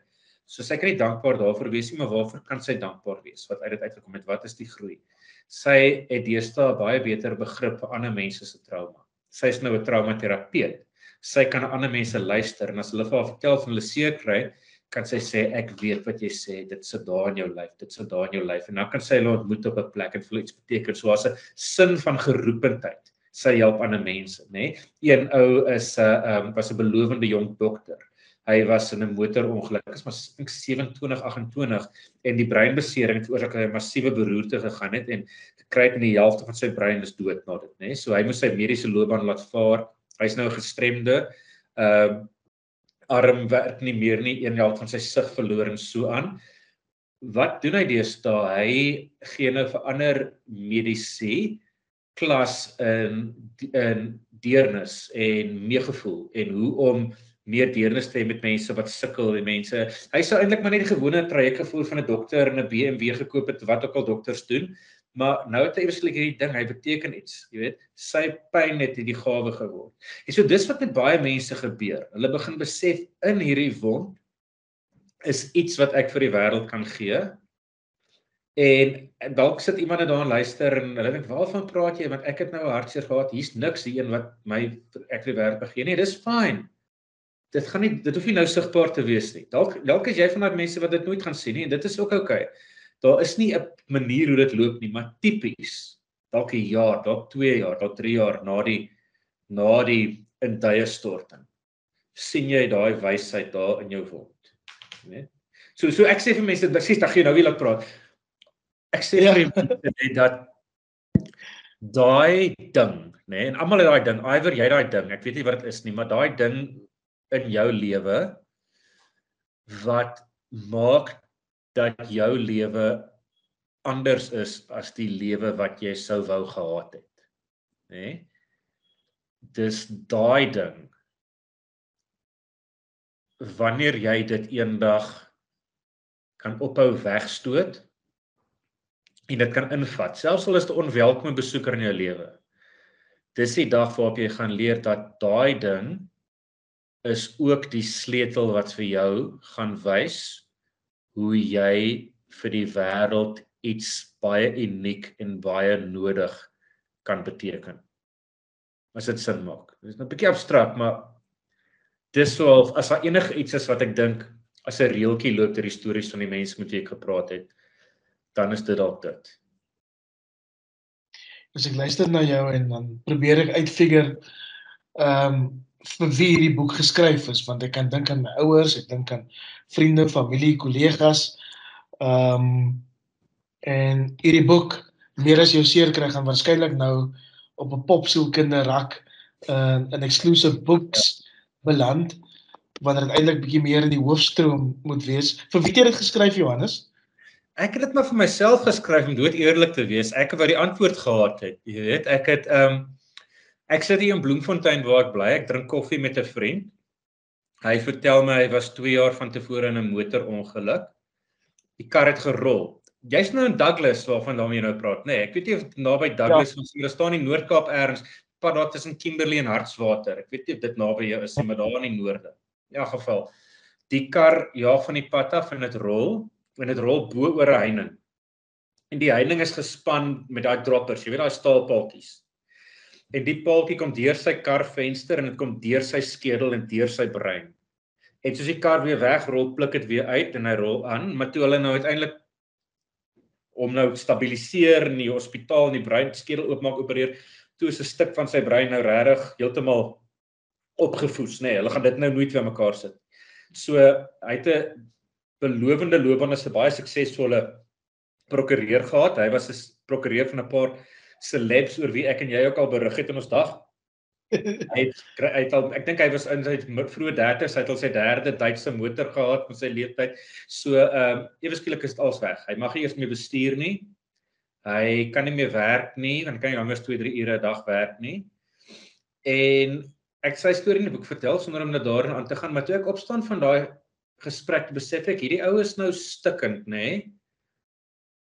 So sy kan nie dankbaar daarvoor wees nie, maar waarvoor kan sy dankbaar wees? Wat uit dit uitgekom het, wat is die groei? Sy het deesdae baie beter begrip vir ander mense se trauma. Sy is nou 'n traumaterapeut. Sy kan aan ander mense luister en as hulle vir haar vertel van hulle seer kry, kan sy sê ek weet wat jy sê, dit sit daar in jou lyf, dit sit daar in jou lyf en dan kan sy hulle ontmoet op 'n plek en voel iets beteken. So as 'n sin van geroependheid. Sy help ander mense, nê? Nee? Een ou is 'n uh, um, was 'n belowende jong dokter hy was in 'n motorongeluk is maar ek 27 28 en die breinbesering het oorsaak dat hy massiewe beroerte gegaan het en gekry het in die helfte van sy brein is dood na dit nê so hy moes sy mediese loopbaan laat vaar hy's nou 'n gestremde ehm uh, arm werk nie meer nie een helfte van sy sig verloor en so aan wat doen hy deesdae hy gee nou vir ander medisy klas in in deernis en meegevoel en hoe om meer deernis te hê met mense wat sukkel, die mense. Hy sou eintlik maar net die gewone traject gevoer van 'n dokter en 'n BMW gekoop het wat ook al dokters doen. Maar nou het hy eintlik hierdie ding, hy beteken iets, jy weet. Sy pyn het hierdie gawe geword. En so dis wat met baie mense gebeur. Hulle begin besef in hierdie wond is iets wat ek vir die wêreld kan gee. En dalk sit iemand daar en luister en hulle dink waarvan praat jy want ek het nou 'n hartseer gehad. Hier's niks hier een wat my ek vir die wêreld begee nie. Dis fyn dit gaan nie dit hoef nie nou sigbaar te wees nie. Dalk dalk is jy van daai mense wat dit nooit gaan sien nie en dit is ook oukei. Okay. Daar is nie 'n manier hoe dit loop nie, maar tipies dalk 'n jaar, dalk 2 jaar, dalk 3 jaar na die na die intye storting sien jy daai wysheid daar in jou wond. Né? So so ek sê vir mense dit presies dat jy nou wil praat. Ek sê ja. vir mense dat daai ding, né? Nee, en almal het daai ding, iwer jy daai ding. Ek weet nie wat dit is nie, maar daai ding in jou lewe wat maak dat jou lewe anders is as die lewe wat jy sou wou gehad het. Né? Nee? Dis daai ding. Wanneer jy dit eendag kan ophou wegstoot en dit kan invat, selfs al is dit 'n onwelkome besoeker in jou lewe. Dis die dag waarop jy gaan leer dat daai ding is ook die sleutel wat vir jou gaan wys hoe jy vir die wêreld iets baie uniek en baie nodig kan beteken. As dit sin maak. Dit is 'n bietjie abstrakt, maar dis so as daar enige iets is wat ek dink as 'n reeltjie loop deur die stories van die mense met wie ek gepraat het, dan is dit dalk dit. As ek luister na jou en dan probeer ek uitfigure ehm um, vir wie hierdie boek geskryf is want ek kan dink aan my ouers, ek dink aan vriende, familie, kollegas. Ehm um, en hierdie boek meer as jou seer kry gaan waarskynlik nou op 'n popsielkinde rak uh, in exclusive books beland wanneer dit eintlik bietjie meer in die hoofstroom moet wees. Vir wie het jy dit geskryf Johannes? Ek het dit maar vir myself geskryf om dood eerlik te wees. Ek wou die antwoord gehad het. Jy weet, ek het ehm um, ek sit hier in Bloemfontein waar ek bly. Ek drink koffie met 'n vriend. Hy vertel my hy was 2 jaar van tevore in 'n motorongeluk. Die kar het gerol. Jy's nou in Douglas waarvan daarmee jy nou praat, nê? Nee, ek weet nie of naby Douglas ja. ons hier staan in Noord-Kaap eers, pad daar tussen Kimberley en Hartswater. Ek weet nie of dit naby jou is nie, maar daar in die noorde. In elk geval, die kar jaag van die pad af en dit rol en dit rol bo oor 'n heining. En die heining is gespan met daai droppers, jy weet daai staalpaaltjies. En die paaltjie kom deur sy karvenster en dit kom deur sy skedel en deur sy brein. En soos die kar weer wegrol, pluk dit weer uit en hy rol aan, maar toe hulle nou uiteindelik om nou stabiliseer in die hospitaal en die brein skedel oopmaak opereer, toe is 'n stuk van sy brein nou regtig heeltemal opgevoes, nê. Nee, hulle gaan dit nou nooit weer mekaar sit. So hy het 'n belowende loopbaan as 'n baie suksesvolle prokureur gehad. Hy was 'n prokureur van 'n paar celebs oor wie ek en jy ook al berig het in ons dag. hy het hy het al ek dink hy was in sy vroeë 30s, hy het al sy derde Duitse motor gehad in sy lewenstyd. So ehm um, ewe skielik is dit als weg. Hy mag nie eers meer bestuur nie. Hy kan nie meer werk nie, want hy kan nie langer as 2, 3 ure 'n dag werk nie. En ek sy storie in die boek vertel sonder om net daarin aan te gaan, maar toe ek opstaan van daai gesprek besef ek hierdie ou is nou stikkend, nê? Nee?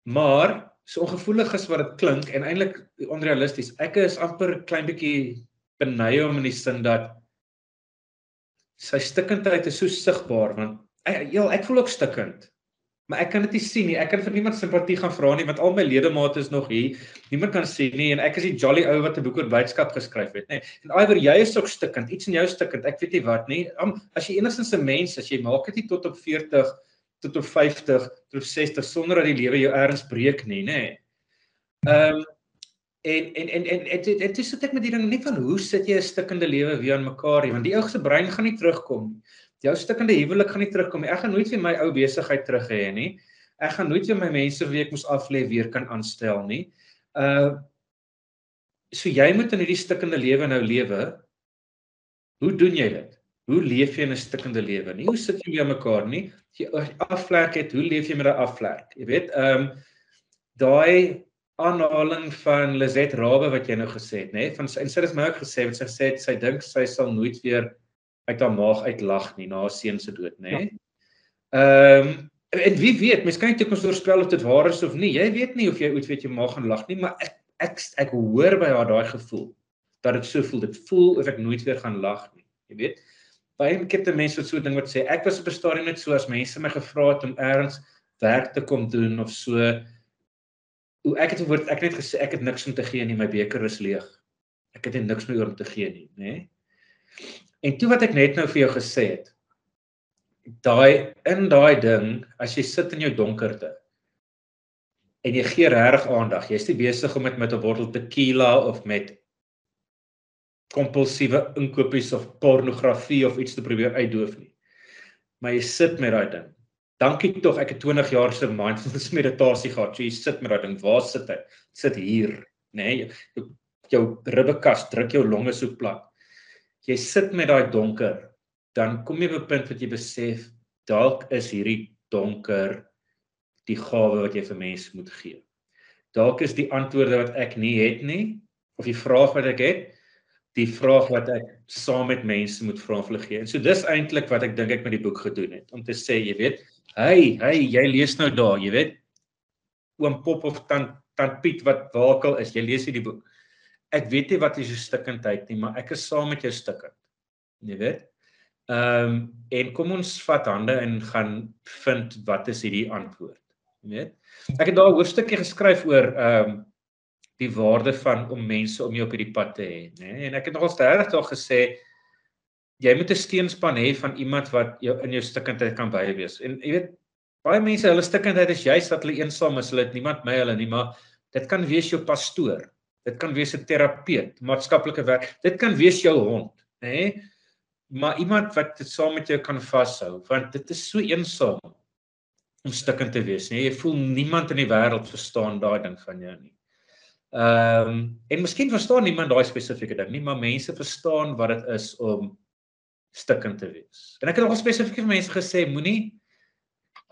Maar so ongevoelig as wat dit klink en eintlik onrealisties. Ek is amper klein bietjie benei om in die sin dat sy stikkendheid is so sigbaar want ja, ek voel ook stikkend. Maar ek kan dit nie sien nie. Ek kan vir niemand simpatie gaan vra nie want al my ledemate is nog hier. Niemand kan sien nie en ek is die jolly ou wat 'n boek oor blydskap geskryf het, nê. En iwer jy is ook stikkend, iets in jou stikkend. Ek weet nie wat nie. As jy enigstens 'n mens is, jy maak dit nie tot op 40 tot op 50 tot op 60 sonder dat die lewe jou erns breek nie, nê. Ehm um, en en en en dit is dit ek met die ding nie van hoe sit jy 'n stikkende lewe weer aan mekaar nie want die ou se brein gaan nie terugkom nie jou stukkende huwelik gaan nie terugkom nie. Ek gaan nooit weer my ou besigheid terug hê nie. Ek gaan nooit weer my mense wie ek moes aflê weer kan aanstel nie. Uh so jy moet in hierdie stukkende lewe nou lewe. Hoe doen jy dit? Hoe leef jy in 'n stukkende lewe? Nie hoe sit jy by mekaar nie. Jy afvlek het, hoe leef jy met 'n afvlek? Jy weet, ehm um, daai aanhaling van Lizet Rabe wat jy nou gesê het, nê? Van en sy het my ook gesê wat sy gesê het sy dink sy sal nooit weer uit haar maag uitlag nie na haar seun se dood, nê? Ja. Ehm um, en wie weet, mens kan nie toekoms voorspel of dit waar is of nie. Jy weet nie of jy ooit weet jy maag gaan lag nie, maar ek ek ek hoor by haar daai gevoel dat dit so voel. Dit voel of ek nooit weer gaan lag nie. Jy weet? Baie keer te mense wat so ding wat sê, ek was op 'n stadium net so as mense my gevra het om ergens werk te kom doen of so hoe ek het gehoor ek het gesê ek het niks om te gee nie, my beker is leeg. Ek het niks meer om te gee nie, nê? En toe wat ek net nou vir jou gesê het, daai in daai ding, as jy sit in jou donkerte en jy gee regtig aandag, jy's nie besig om met 'n bottel tequila of met kompulsiewe inkopies of pornografie of iets te probeer uitdoof nie. Maar jy sit met daai ding. Dankie tog, ek het 20 jaar se mindfulness meditasie gehad. So jy sit met daai ding. Waar sit hy? Sit hier, nê? Nee, jou, jou ribbekas druk jou longe so plat jy sit met daai donker, dan kom jy op 'n punt wat jy besef dalk is hierdie donker die gawe wat jy vir mense moet gee. Dalk is die antwoorde wat ek nie het nie of die vraag wat ek het, die vraag wat ek saam met mense moet vra of hulle gee. En so dis eintlik wat ek dink ek met die boek gedoen het om te sê, jy weet, hey, hey, jy lees nou daar, jy weet, oom Pop of tant tant Piet wat wakel is, jy lees hierdie boek ek weet nie wat is jou stikkendheid nie, maar ek is saam met jou stikkend. Jy weet? Ehm um, en kom ons vat hande en gaan vind wat is hierdie antwoord. Jy weet? Ek het daar 'n hoofstukkie geskryf oor ehm um, die waarde van om mense om jou op hierdie pad te hê, nê? En ek het nogals regtig daar gesê jy moet 'n steenspan hê van iemand wat jou in jou stikkindheid kan by wees. En jy weet baie mense hulle stikkindheid is juist dat hulle eensaam is, hulle het niemand my hulle nie, maar dit kan wees jou pastoor. Dit kan wees 'n terapeut, maatskaplike werk. Dit kan wees jou hond, nê? Maar iemand wat dit saam met jou kan vashou, want dit is so eensaam om stikkend te wees, nê? Jy voel niemand in die wêreld verstaan daai ding van jou nie. Ehm um, en miskien verstaan niemand daai spesifieke ding nie, maar mense verstaan wat dit is om stikkend te wees. En ek het nog spesifiek vir mense gesê, moenie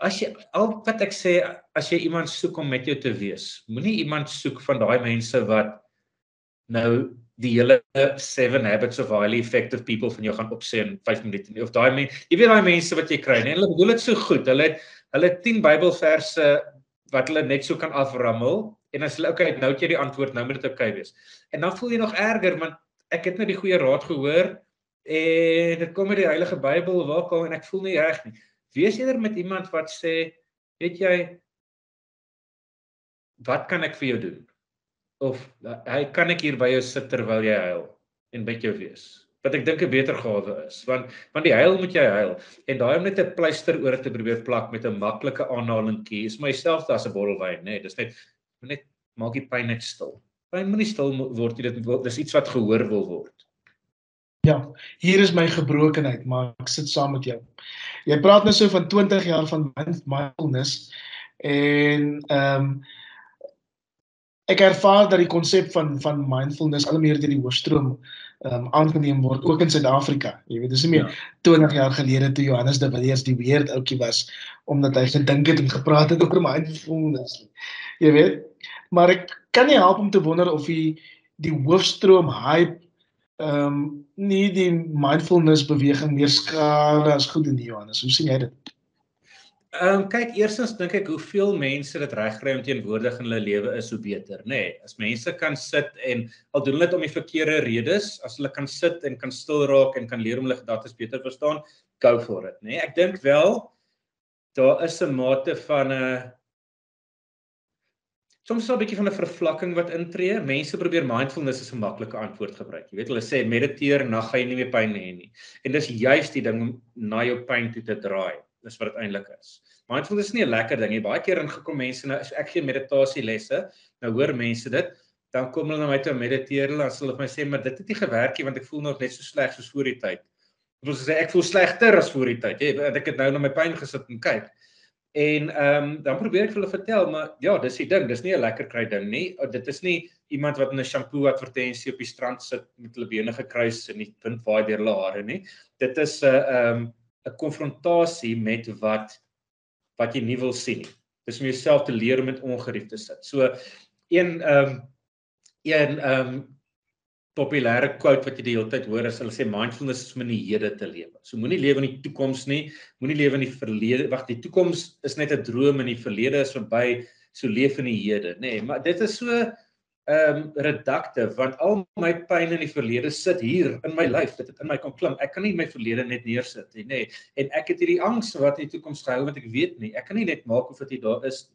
as jy al wat ek sê, as jy iemand soek om met jou te wees, moenie iemand soek van daai mense wat nou die hele 7 habits of highly effective people van jou gaan opsê in 5 minute nie. Of daai mense jy weet daai mense wat jy kry nee hulle bedoel dit so goed. Hulle het hulle 10 Bybelverse wat hulle net so kan aframmel en as hulle okay nou het jy die antwoord nou moet dit okay wees. En dan voel jy nog erger want ek het net die goeie raad gehoor en dit kom uit die Heilige Bybel waar kom en ek voel nie reg nie. Wees eerder met iemand wat sê weet jy wat kan ek vir jou doen? Of hy kan ek hier by jou sit terwyl jy huil en by jou wees? Wat ek dink 'n beter gawe is want want die huil moet jy huil. En daai om net 'n pleister oor te probeer plak met 'n maklike aanhalingkie is myself as 'n bottel wyn nê nee, dis net net maak die pyn net stil pyn moenie stil word jy dit dis iets wat gehoor wil word Ja, hier is my gebrokenheid, maar ek sit saam met jou. Jy praat nou so van 20 jaar van mindfulness en ehm um, ek ervaar dat die konsep van van mindfulness al meer deur die hoofstroom ehm um, aangeneem word ook in Suid-Afrika. Jy weet, dis nie meer ja. 20 jaar gelede toe Johannes de Villiers die weird ouetjie was omdat hy gedink het en gepraat het oor mindfulness. Jy weet, maar ek kan nie help om te wonder of die die hoofstroom hype ehm um, nie die mindfulness beweging meer skade as goed in die Johannes. Hoe sien jy dit? Ehm um, kyk eerstens dink ek hoeveel mense dit regkry om teenwoordig in hulle lewe is hoe beter, nê. Nee, as mense kan sit en al doen hulle dit om die verkeerde redes, as hulle kan sit en kan stil raak en kan leer om hulle gedagtes beter verstaan, go for it, nê. Nee, ek dink wel daar is 'n mate van 'n uh, soms so 'n bietjie van 'n vervlakking wat intree. Mense probeer mindfulness as 'n maklike antwoord gebruik. Jy weet hulle sê mediteer en dan gaan jy nie meer pyn hê nie. En dis juist die ding om na jou pyn toe te draai. Dis wat dit eintlik is. Mindfulness is nie 'n lekker ding nie. Baie keer ingekom mense nou ek gee meditasielesse, nou hoor mense dit, dan kom hulle na my toe mediteer hulle, dan sê hulle vir my sê maar dit het nie gewerk nie want ek voel nog net so sleg soos voor die tyd. Wil sê ek voel slegter as voor die tyd. Jy ek het nou na my pyn gesit en kyk. En ehm um, dan probeer ek vir hulle vertel, maar ja, dis die ding, dis nie 'n lekker kry ding nie. Dit is nie iemand wat in 'n shampoo advertensie op die strand sit met hulle bene gekruis en die wind waai deur hulle hare nie. Dit is 'n ehm 'n konfrontasie met wat wat jy nie wil sien nie. Dis om jouself te leer om met ongerief te sit. So een ehm um, een ehm um, populêre quote wat jy die hele tyd hoor is hulle sê mindfulness is om in die hede te lewe. So moenie lewe in die toekoms nie, moenie lewe in die verlede. Wag, die toekoms is net 'n droom en die verlede is verby. So leef in die hede, nê. Nee, maar dit is so ehm um, redukte want al my pyn in die verlede sit hier in my lyf. Dit het in my kom klim. Ek kan nie my verlede net neersit nie, nê. Nee. En ek het hierdie angs wat in die toekoms gehou want ek weet nie. Ek kan nie net maak of dit daar is.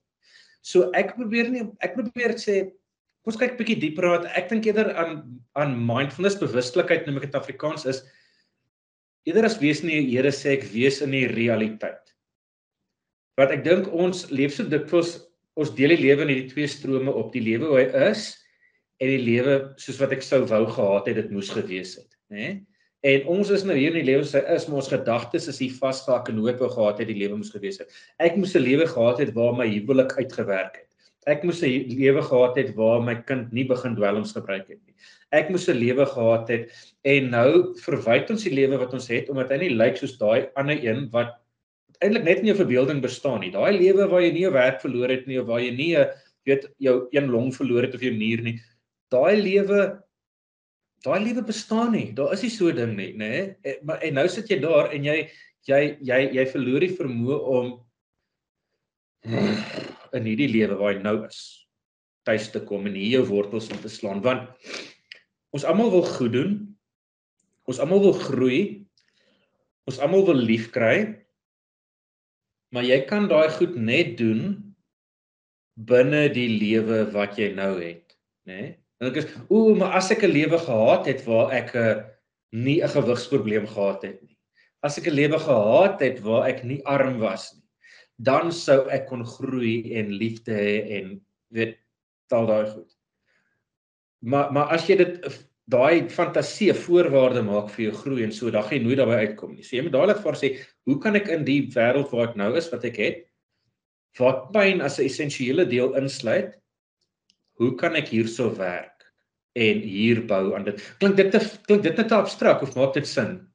So ek probeer nie ek probeer sê Kom ons kyk 'n bietjie dieper wat ek dink eerder aan aan mindfulness bewustelikheid noem ek dit Afrikaans is eerder as wees in die Here sê ek wees in die realiteit. Wat ek dink ons leef so dikwels ons deel die lewe in hierdie twee strome op die lewe hoe hy is en die lewe soos wat ek sou wou gehad het dit moes gewees het, né? Nee? En ons is nou hier in die lewe sy is maar ons gedagtes is hier vasgehak en hoe ek wou gehad het die lewe moes gewees het. Ek moes 'n lewe gehad het waar my huwelik uitgewerk het ek moes 'n lewe gehad het waar my kind nie begin dwelms gebruik het nie. Ek moes 'n lewe gehad het en nou verwyd ons die lewe wat ons het omdat hy nie lyk soos daai ander een wat eintlik net in jou verbeelding bestaan nie. Daai lewe waar jy nie 'n werk verloor het nie of waar jy nie 'n weet jou een long verloor het of jou nier nie. Daai lewe daai lewe bestaan nie. Daar is nie so 'n ding nie, nê? Nee? Maar en nou sit jy daar en jy jy jy jy verloor die vermoë om in hierdie lewe waar jy nou is tuis te kom en hier jou wortels in te slaan. Want ons almal wil goed doen. Ons almal wil groei. Ons almal wil lief kry. Maar jy kan daai goed net doen binne die lewe wat jy nou het nê nee? en ek is ooh maar as ek 'n lewe gehad het waar ek 'n nie 'n gewigsprobleem gehad het nie. As ek 'n lewe gehad het waar ek nie arm was nie, dan sou ek kon groei en liefde hê en weet al daai goed. Maar maar as jy dit daai fantasie voorwaarde maak vir jou groei en so dan gaan jy nooit daarby uitkom nie. So jy moet dadelik vir sê, hoe kan ek in die wêreld waar ek nou is wat ek het, wat pyn as 'n essensiële deel insluit, hoe kan ek hierso werk en hier bou aan dit? Klink dit te klink dit net abstrakt of maak dit sin?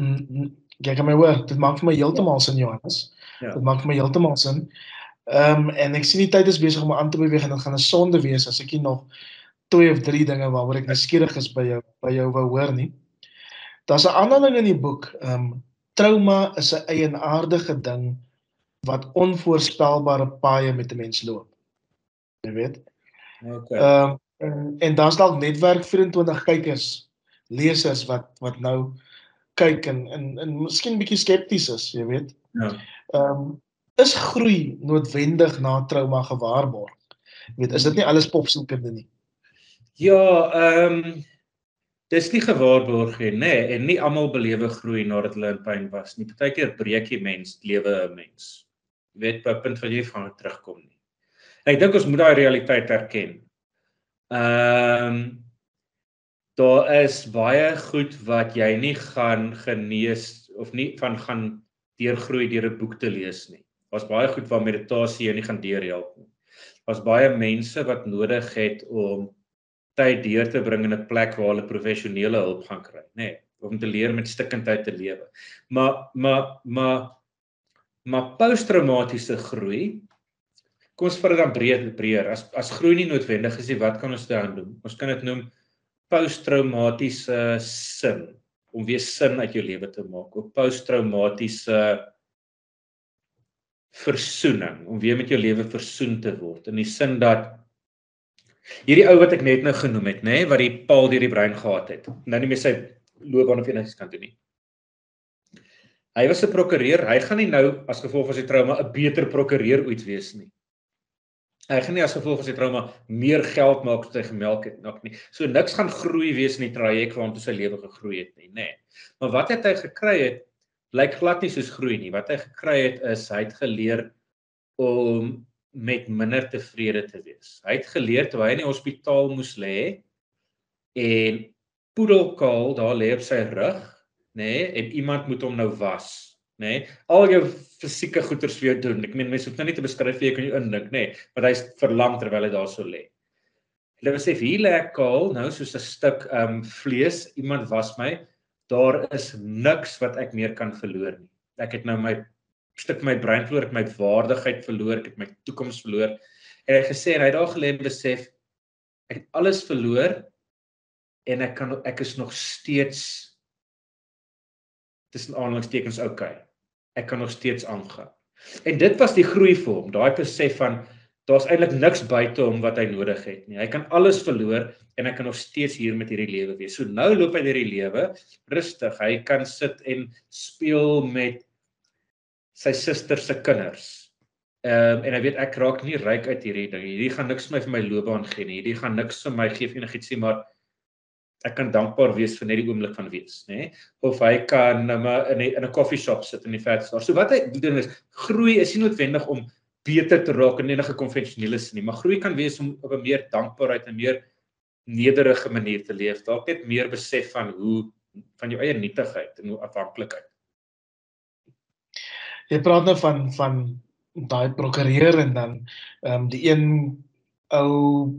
Mm, mm, jy kan my hoor, dit maak vir my heeltemal sin Johannes. Ja. Dit maak vir my heeltemal sin. Ehm um, en ek sien die tyd is besig om aan te beweeg en dit gaan 'n sonde wees as ek nie nog twee of drie dinge waaroor ek nuuskierig is by jou by jou wou hoor nie. Daar's 'n ding in die boek. Ehm um, trauma is 'n eienaardige ding wat onvoorspelbare paaie met 'n mens loop. Jy weet. Okay. Ehm um, en, en daar's dalk netwerk 24 kykers, lesers wat wat nou kyk en en en miskien bietjie skepties is, jy weet. Ja. Ehm um, is groei noodwendig na trauma gewaarborg? Jy weet, is dit nie alles popsielkunde nie? Ja, ehm um, dis nie gewaarborg nie, nê, en nie almal belewe groei nadat hulle in pyn was nie. Partykeer breek jy mens lewe 'n mens. Jy weet, op 'n punt waar jy van terugkom nie. En ek dink ons moet daai realiteit erken. Ehm um, daar is baie goed wat jy nie gaan genees of nie van gaan deurgroei deur 'n boek te lees nie. Was baie goed waar meditasie jou nie gaan deurhelp nie. Was baie mense wat nodig het om tyd deur te bring in 'n plek waar hulle professionele hulp gaan kry, nê, nee, om te leer met stikkindheid te lewe. Maar maar maar maar posttraumatiese groei kom ons vat dit dan breër breër. As as groei nie noodwendig is nie, wat kan ons daaraan doen? Ons kan dit noem posttraumatiese sin om weer sin uit jou lewe te maak. Of posttraumatiese versoening om weer met jou lewe versoen te word. In die sin dat hierdie ou wat ek net nou genoem het nê nee, wat die paal deur die brein gehad het nou nie meer sy loopbaan of enigiets kan doen nie. Hy was 'n prokureur. Hy gaan nie nou as gevolg van sy trauma 'n beter prokureur ooit wees nie hy gaan nie as gevolg van sy trauma meer geld maak as hy gemelk het nog nie so niks gaan groei wees in die traject waartoe sy lewe gegroei het nie nê nee. maar wat het hy gekry het lyk glad nie soos groei nie. Wat hy gekry het is hy het geleer om met minder tevrede te wees. Hy het geleer toe hy in die hospitaal moes lê en poedelkaal daar lê op sy rug, nê, nee, en iemand moet hom nou was, nê. Nee, al jou fisieke goeders vir jou doen. Ek meen mense hoef nou nie te beskryf vir jy kan jou indink, nê, nee, want hy's verlam terwyl hy daar so lê. Hulle sê hier lê ek kaal nou soos 'n stuk ehm um, vlees, iemand was my daar is niks wat ek meer kan verloor nie. Ek het nou my stuk my brein verloor, ek my waardigheid verloor, ek het my toekoms verloor. En hy gesê en hy het daar gelê en besef ek het alles verloor en ek kan ek is nog steeds tussen aanhalingstekens oukei. Okay. Ek kan nog steeds aangaan. En dit was die groei vir hom, daai besef van daar's eintlik niks buite hom wat hy nodig het nie. Hy kan alles verloor en hy kan nog steeds hier met hierdie lewe wees. So nou loop hy hierdie lewe rustig. Hy kan sit en speel met sy suster se kinders. Ehm um, en hy weet ek raak nie ryk uit hierdie ding. Hierdie gaan niks vir my vir my loopbaan gee nie. Hierdie gaan niks vir my gee enigiets nie, maar ek kan dankbaar wees vir net die oomblik van wees, nê? Of hy kan nou maar in 'n in 'n koffieshop sit in die vetstoor. So wat hy doen is groei is nie noodwendig om beter te raak in enige konvensionele sin nie, maar groei kan wees om op 'n meer dankbaarheid en meer nederige manier te leef. Dalk net meer besef van hoe van jou eie nietigheid en hoe afhanklikheid. Jy praat nou van van daai prokureur en dan ehm um, die een ou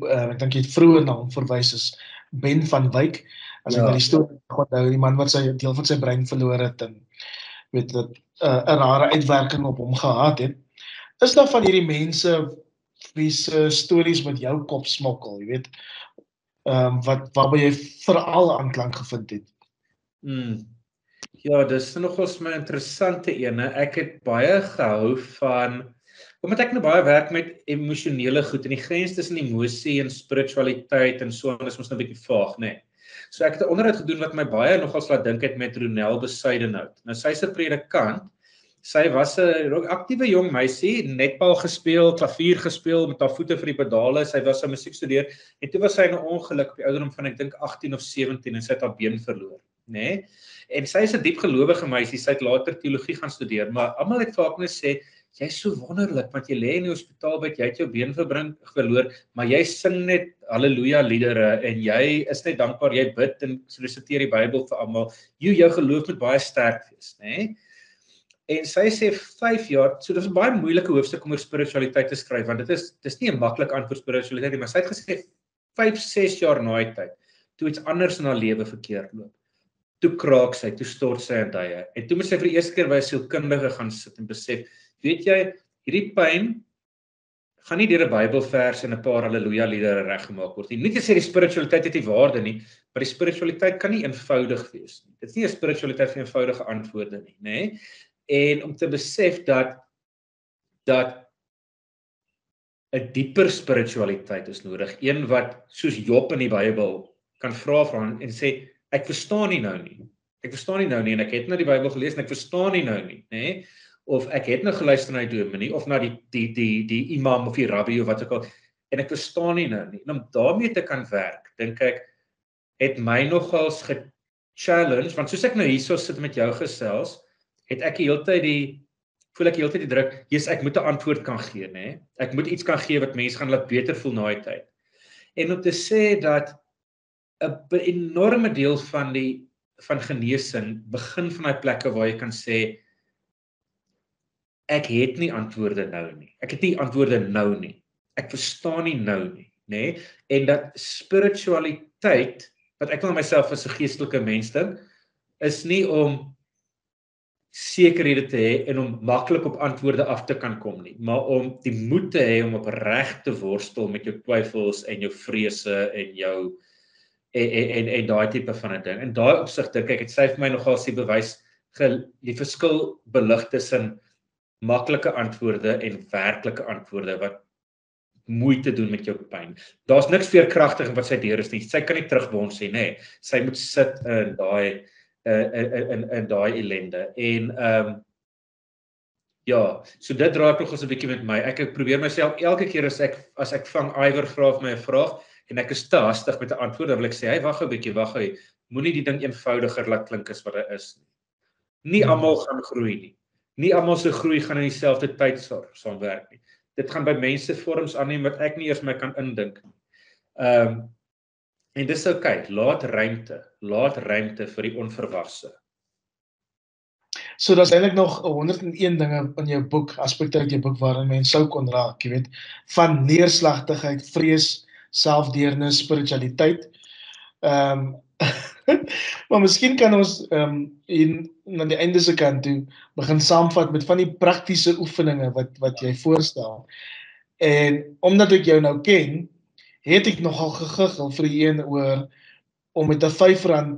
uh, ek dink jy het vroeër na hom verwys is Ben van Wyk as ja. ek nou die storie onthou die man wat sy deel van sy brein verloor het en weet dat uh, 'n rare uitwerking op hom gehad het is daar van hierdie mense wie se stories met jou kop smokkel, jy weet? Ehm um, wat waarby jy veral aanklank gevind het. Mm. Ja, dis nogals my interessante ene. Ek het baie gehou van omdat ek nou baie werk met emosionele goed en die grens tussen emosie en spiritualiteit en so en is mos nou 'n bietjie vaag, nê. Nee. So ek het 'n onderhoud gedoen wat my baie nogals laat dink het met Ronel Besuidenhout. Nou sy's 'n predikant Sy was 'n aktiewe jong meisie, netbal gespeel, klavier gespeel met haar voete vir die pedale. Sy was 'n musiekstudeer en toe was sy in 'n ongeluk op die ouderdom van ek dink 18 of 17 en sy het haar been verloor, nê? Nee? En sy is 'n diep gelowige meisie. Sy het later teologie gaan studeer, maar almal het vir haar net sê jy's so wonderlik want jy lê in die hospitaal by jy het jou been verbring verloor maar jy sing net haleluja liedere en jy is net dankbaar jy bid en resiteer die Bybel vir almal. Jy jou geloof moet baie sterk wees nê? Nee? en sy sê 5 jaar so dis 'n baie moeilike hoofstuk om oor spiritualiteit te skryf want dit is dis nie 'n maklik antwoord spiritualiteit nie maar sy het gesê 5 6 jaar na die tyd toe iets anders in haar lewe verkeerd loop. Toe kraak sy toe stort sy in duie en toe moet sy vir die eerste keer by 'n sielkundige gaan sit en besef weet jy hierdie pyn gaan nie deur 'n Bybelvers en 'n paar haleluja liedere reggemaak word nie. Nie te sê die spiritualiteit het nie waarde nie, maar die spiritualiteit kan nie eenvoudig wees nie. Dit is nie 'n spiritualiteit vir eenvoudige antwoorde nie, nê? En om te besef dat dat 'n dieper spiritualiteit is nodig, een wat soos Job in die Bybel kan vra vir hom en sê ek verstaan nie nou nie. Ek verstaan nie nou nie en ek het nou die Bybel gelees en ek verstaan nie nou nie, nê? Of ek het nou geluister na die dominee of na die die die die imam of die rabbi of wat ook al en ek verstaan nie nou nie. En om daarmee te kan werk, dink ek het my nogals ge-challenge want soos ek nou hierso sit met jou gesels, het ek die hele tyd die voel ek die hele tyd die druk, jy's ek moet 'n antwoord kan gee, nê? Ek moet iets kan gee wat mense gaan laat beter voel na die tyd. En om te sê dat 'n enorme deel van die van genesing begin van daai plekke waar jy kan sê ek het nie antwoorde nou nie. Ek het nie antwoorde nou nie. Ek verstaan nie nou nie, nê? Nee? En dat spiritualiteit wat ek van myself as 'n geestelike mens dink, is nie om sekerhede te hê en om maklik op antwoorde af te kan kom nie, maar om die moed te hê om opreg te worstel met jou twyfels en jou vrese en jou en en en, en daai tipe van 'n ding. In daai opsig dink ek dit sê vir my nogal se bewys die verskil belig tussen maklike antwoorde en werklike antwoorde wat moeite doen met jou pyn. Daar's niks veerkragtig in wat sy deur is nie. Sy kan nie terugbons sê nê. Nee. Sy moet sit in daai in in in daai ellende. En ehm um, ja, so dit dra ek nog ons 'n bietjie met my. Ek probeer myself elke keer as ek as ek vang iwer vra vir my 'n vraag en ek is te hastig met 'n antwoord, dan wil ek sê, "Hey, wag 'n bietjie, wag hy. Moenie die ding eenvoudiger laat klink as wat dit is nie." Nie hmm. almal gaan groei nie nie almal se groei gaan in dieselfde tyd saam werk nie. Dit gaan by mense vorms aanneem wat ek nie eers my kan indink. Ehm um, en dis oukei, okay, laat ruimte, laat ruimte vir die onverwagse. So daar's eintlik nog 101 dinge in jou boek, aspekte uit jou boek waarin mense sou kon raak, jy weet, van neerslagtigheid, vrees, selfdeernis, spiritualiteit. Ehm um, maar miskien kan ons ehm um, in na die einde se kant toe begin saamvat met van die praktiese oefeninge wat wat jy voorstel. En omdat ek jou nou ken, het ek nogal gegiggel vir die een oor om met 'n R5 ehm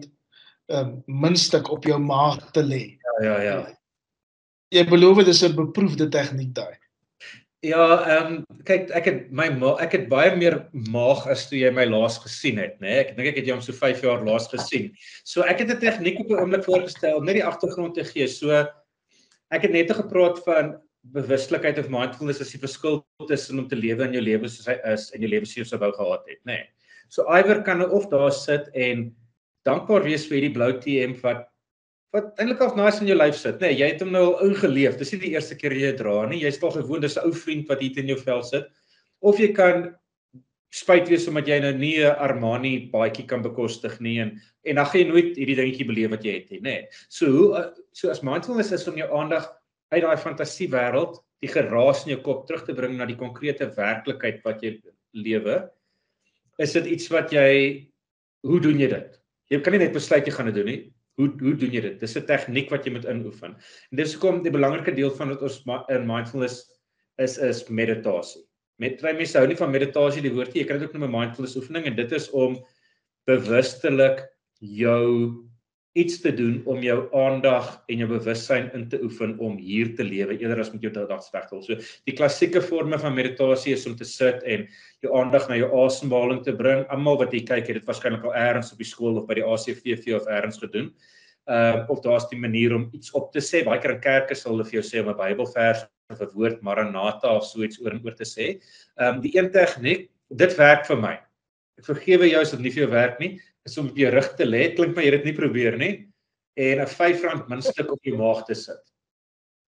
um, muntstuk op jou maag te lê. Ja ja ja. Jy beloof dit is 'n beproefde tegniek daai. Ja, ehm um, kyk ek het my ek het baie meer maag as toe jy my laas gesien het, né? Nee? Ek dink ek het jou om so 5 jaar laas gesien. So ek het 'n tegniek op 'n oomblik voorgestel net die agtergrond te gee. So ek het net gepraat van bewustelikheid of mindfulness as die verskil tussen om te lewe in jou lewe soos hy is en jou lewe soos jy wou gehad het, né? Nee. So iwer kan of daar sit en dankbaar wees vir hierdie blou TM wat wat eintlik al nice in jou lyf sit, nê? Nee, jy het hom nou al ingeleef. Dis nie die eerste keer jy dra nie. Jy's al gewoond, dis 'n ou vriend wat hier in jou vel sit. Of jy kan spyt wees omdat jy nou nie 'n Armani baadjie kan bekostig nie en en dan gaan jy nooit hierdie dingetjie beleef wat jy het nie, nê? So hoe so as mindfulness is om jou aandag uit daai fantasie wêreld, die geraas in jou kop terug te bring na die konkrete werklikheid wat jy lewe. Is dit iets wat jy hoe doen jy dit? Jy kan nie net besluit jy gaan dit doen nie. Hoe hoe doen jy dit? Dis 'n tegniek wat jy moet inoefen. En dis hoekom die belangrike deel van wat ons in mindfulness is is meditasie. Met baie mense hou nie van meditasie die woordjie, jy kan dit ook noem 'n mindfulness oefening en dit is om bewustelik jou iets te doen om jou aandag en jou bewussyn in te oefen om hier te lewe eerder as met jou dagdagstelsel. So die klassieke forme van meditasie is om te sit en jou aandag na jou asemhaling te bring. Almal wat hier kyk, het dit waarskynlik al eers op die skool of by die ACVV of eers gedoen. Ehm uh, of daar's die manier om iets op te sê. Baie keer in kerke sal hulle vir jou sê om 'n Bybelvers of 'n woord Maranatha of so iets oor en oor te sê. Ehm um, die een tegniek, dit werk vir my. Ek vergewe jou as dit nie vir jou werk nie. Is om op jou rug te lê. Klink my jy dit nie probeer nie. En 'n R5 muntstuk op jou maag te sit.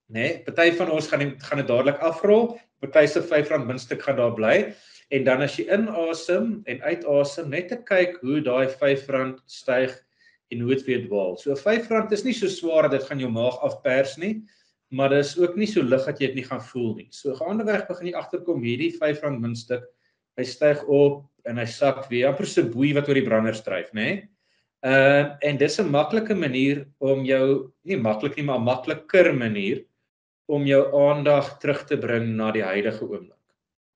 Né? Nee, party van ons gaan die, gaan dit dadelik afrol. Party se R5 muntstuk gaan daar bly en dan as jy inasem en uitasem net te kyk hoe daai R5 styg en hoe dit weer dwaal. So R5 is nie so swaar dat dit gaan jou maag afpers nie, maar dit is ook nie so lig dat jy dit nie gaan voel nie. So gaandeweg begin jy agterkom hierdie R5 muntstuk, hy styg op en hy sak weer amper so boei wat oor die brander stryf, nê? Nee? Ehm uh, en dis 'n maklike manier om jou nie maklik nie, maar makliker manier om jou aandag terug te bring na die huidige oomblik.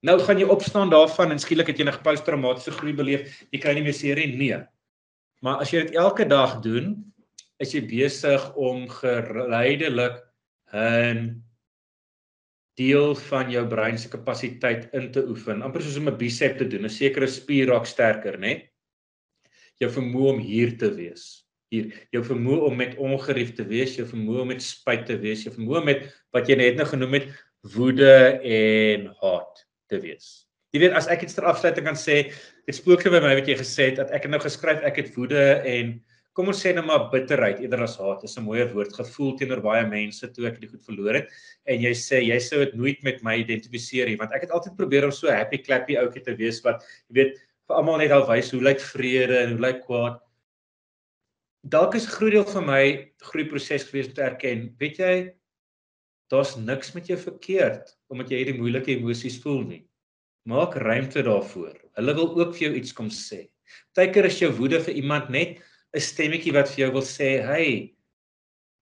Nou gaan jy opstaan daarvan en skielik het jy 'n posttraumatiese groei beleef. Jy kry nie meer seer nie. Nee. Maar as jy dit elke dag doen, is jy besig om geleidelik 'n deel van jou brein se kapasiteit in te oefen, amper soos om 'n bicep te doen. 'n Sekere spier raak sterker, né? Jou vermoë om hier te wees. Hier, jou vermoë om met ongerief te wees, jou vermoë om met spyt te wees, jou vermoë met wat jy net nou genoem het, woede en haat te wees. Jy weet as ek iets ter afsluiting kan sê, dit spook vir my wat jy gesê het dat ek het nou geskryf ek het woede en kom ons sê nou maar bitterheid eerder as haat is 'n mooier woord gevoel teenoor baie mense toe ek dit goed verloor het en jy sê jy sou dit nooit met my identifiseer nie want ek het altyd probeer om so happy clappy ouetjie te wees wat jy weet vir almal net al wys hoe lyk vrede en hoe lyk kwaad dalk is groot deel van my groeiproses gewees om te erken weet jy daar's niks met jou verkeerd omdat jy hierdie moeilike emosies voel nie. Maak ruimte daarvoor. Hulle wil ook vir jou iets kom sê. Partykeer is jou woede vir iemand net 'n stemmetjie wat vir jou wil sê, "Hey,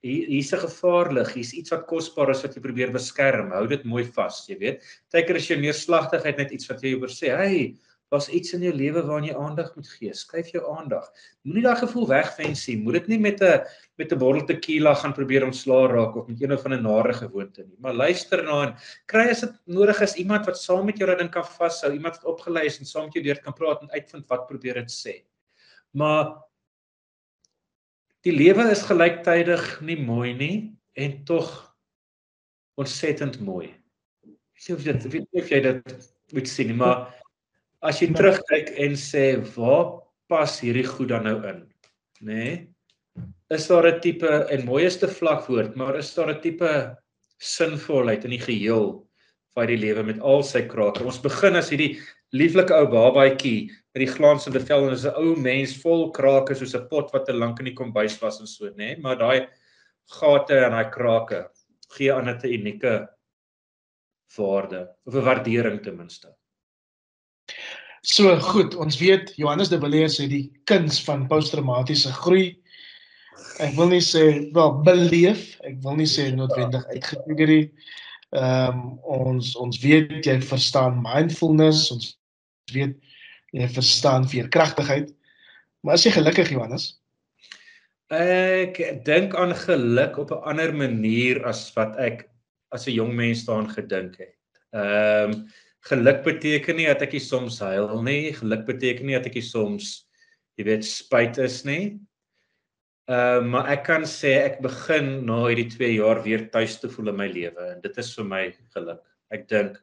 hier's 'n gevaarlig, hier's iets wat kosbaar is wat jy probeer beskerm. Hou dit mooi vas, jy weet." Partykeer is jou neerslagtigheid net iets wat jy wil sê, "Hey, daar's iets in jou lewe waaraan jy aandag moet gee. Skuif jou aandag. Moenie daai gevoel wegwens nie. Moet dit nie met 'n met 'n bottel tequila gaan probeer ontslaa raak of met een van 'n nare gewoonte nie. Maar luister na en kry as dit nodig is iemand wat saam met jou ding kan vashou, iemand wat opgelei is en saam met jou deur kan praat en uitvind wat probeer dit sê. Maar die lewe is gelyktydig nie mooi nie en tog ontsettend mooi. Ek sê dit weet nie of jy dit moet sien maar as jy terugkyk en sê waar pas hierdie goed dan nou in nê nee? is daar 'n tipe en mooieste vlakwoord maar is daar 'n tipe sinvolheid in die geheel van die lewe met al sy krake ons begin as hierdie lieflike ou babatjie met die glansende vel en is 'n ou mens vol krake soos 'n pot wat te lank in die kombuis was en so nê nee? maar daai gate en daai krake gee aan 'n unieke waarde of 'n waardering ten minste So goed, ons weet Johannes de Villiers het die kuns van posttraumatiese groei. Ek wil nie sê wel beleef, ek wil nie sê noodwendig uitgetrigger nie. Ehm um, ons ons weet jy verstaan mindfulness, ons weet jy verstaan veerkragtigheid. Maar is jy gelukkig Johannes? Ek dink aan geluk op 'n ander manier as wat ek as 'n jong mens daaraan gedink het. Ehm um, geluk beteken nie dat ek soms huil nie. Geluk beteken nie dat ek soms jy weet spyt is nie. Ehm uh, maar ek kan sê ek begin na hierdie 2 jaar weer tuis te voel in my lewe en dit is vir my geluk. Ek dink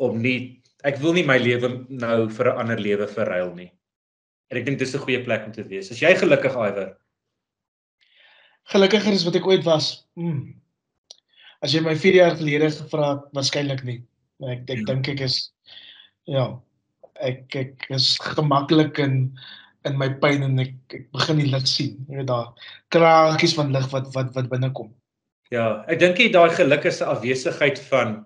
om nie ek wil nie my lewe nou vir 'n ander lewe verruil nie. En ek dink dis 'n goeie plek om te wees. Is jy gelukkig, Iwer? Gelukkiger as wat ek ooit was. Mm. As jy my 4 jaar gelede gevra het, waarskynlik nie. Ek ek ja. dink ek is ja, ek ek is gemaklik in in my pyn en ek ek begin die lig sien. Jy weet daar kraakies van lig wat wat wat binnekom. Ja, ek dink jy daai geluk is 'n afwesigheid van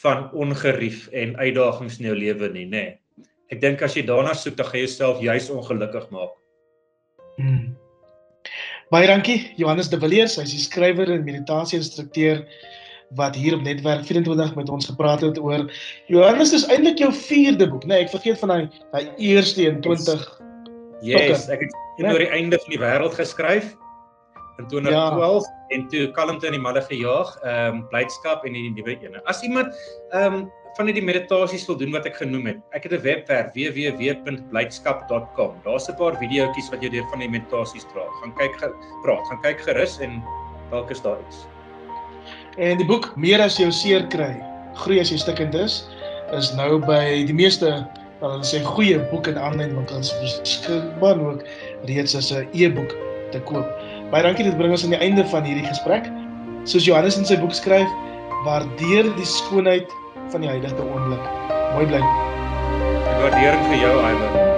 van ongerief en uitdagings in jou lewe nie, nê. Nee. Ek dink as jy daarna soek, dan gaan jy jouself juis ongelukkig maak. Hmm. Baie dankie Johannes de Villiers, hy's die skrywer en meditasie instrukteur wat hier op netwerk 24 met ons gepraat het oor Johannes is eintlik jou vierde boek, né? Nee, ek vergeet van daai daai eerste in 20 Yes, ek het nee. oor die einde van die wêreld geskryf in 2012 ja. en toe kalmte in die middag gejaag, ehm um, blydskap en die nuwe ene. As iemand ehm um, van die meditasies wil doen wat ek genoem het, ek het 'n webwerf www.blydskap.com. Daar's 'n paar videoetjies wat jou deur van die meditasies dra. Gaan kyk praat, gaan kyk gerus en dalk is daar iets. En die boek Meer as jou seer kry, groei as jy stikkend is, is nou by die meeste wel hulle sê goeie boek en aanlyn winkels beskikbaar ook reeds as 'n e-boek te koop. Baie dankie dit bring ons aan die einde van hierdie gesprek. Soos Johannes in sy boek skryf, waardeer die skoonheid van die huidige oomblik. Mooi bly. Die waardering vir jou, Iwer.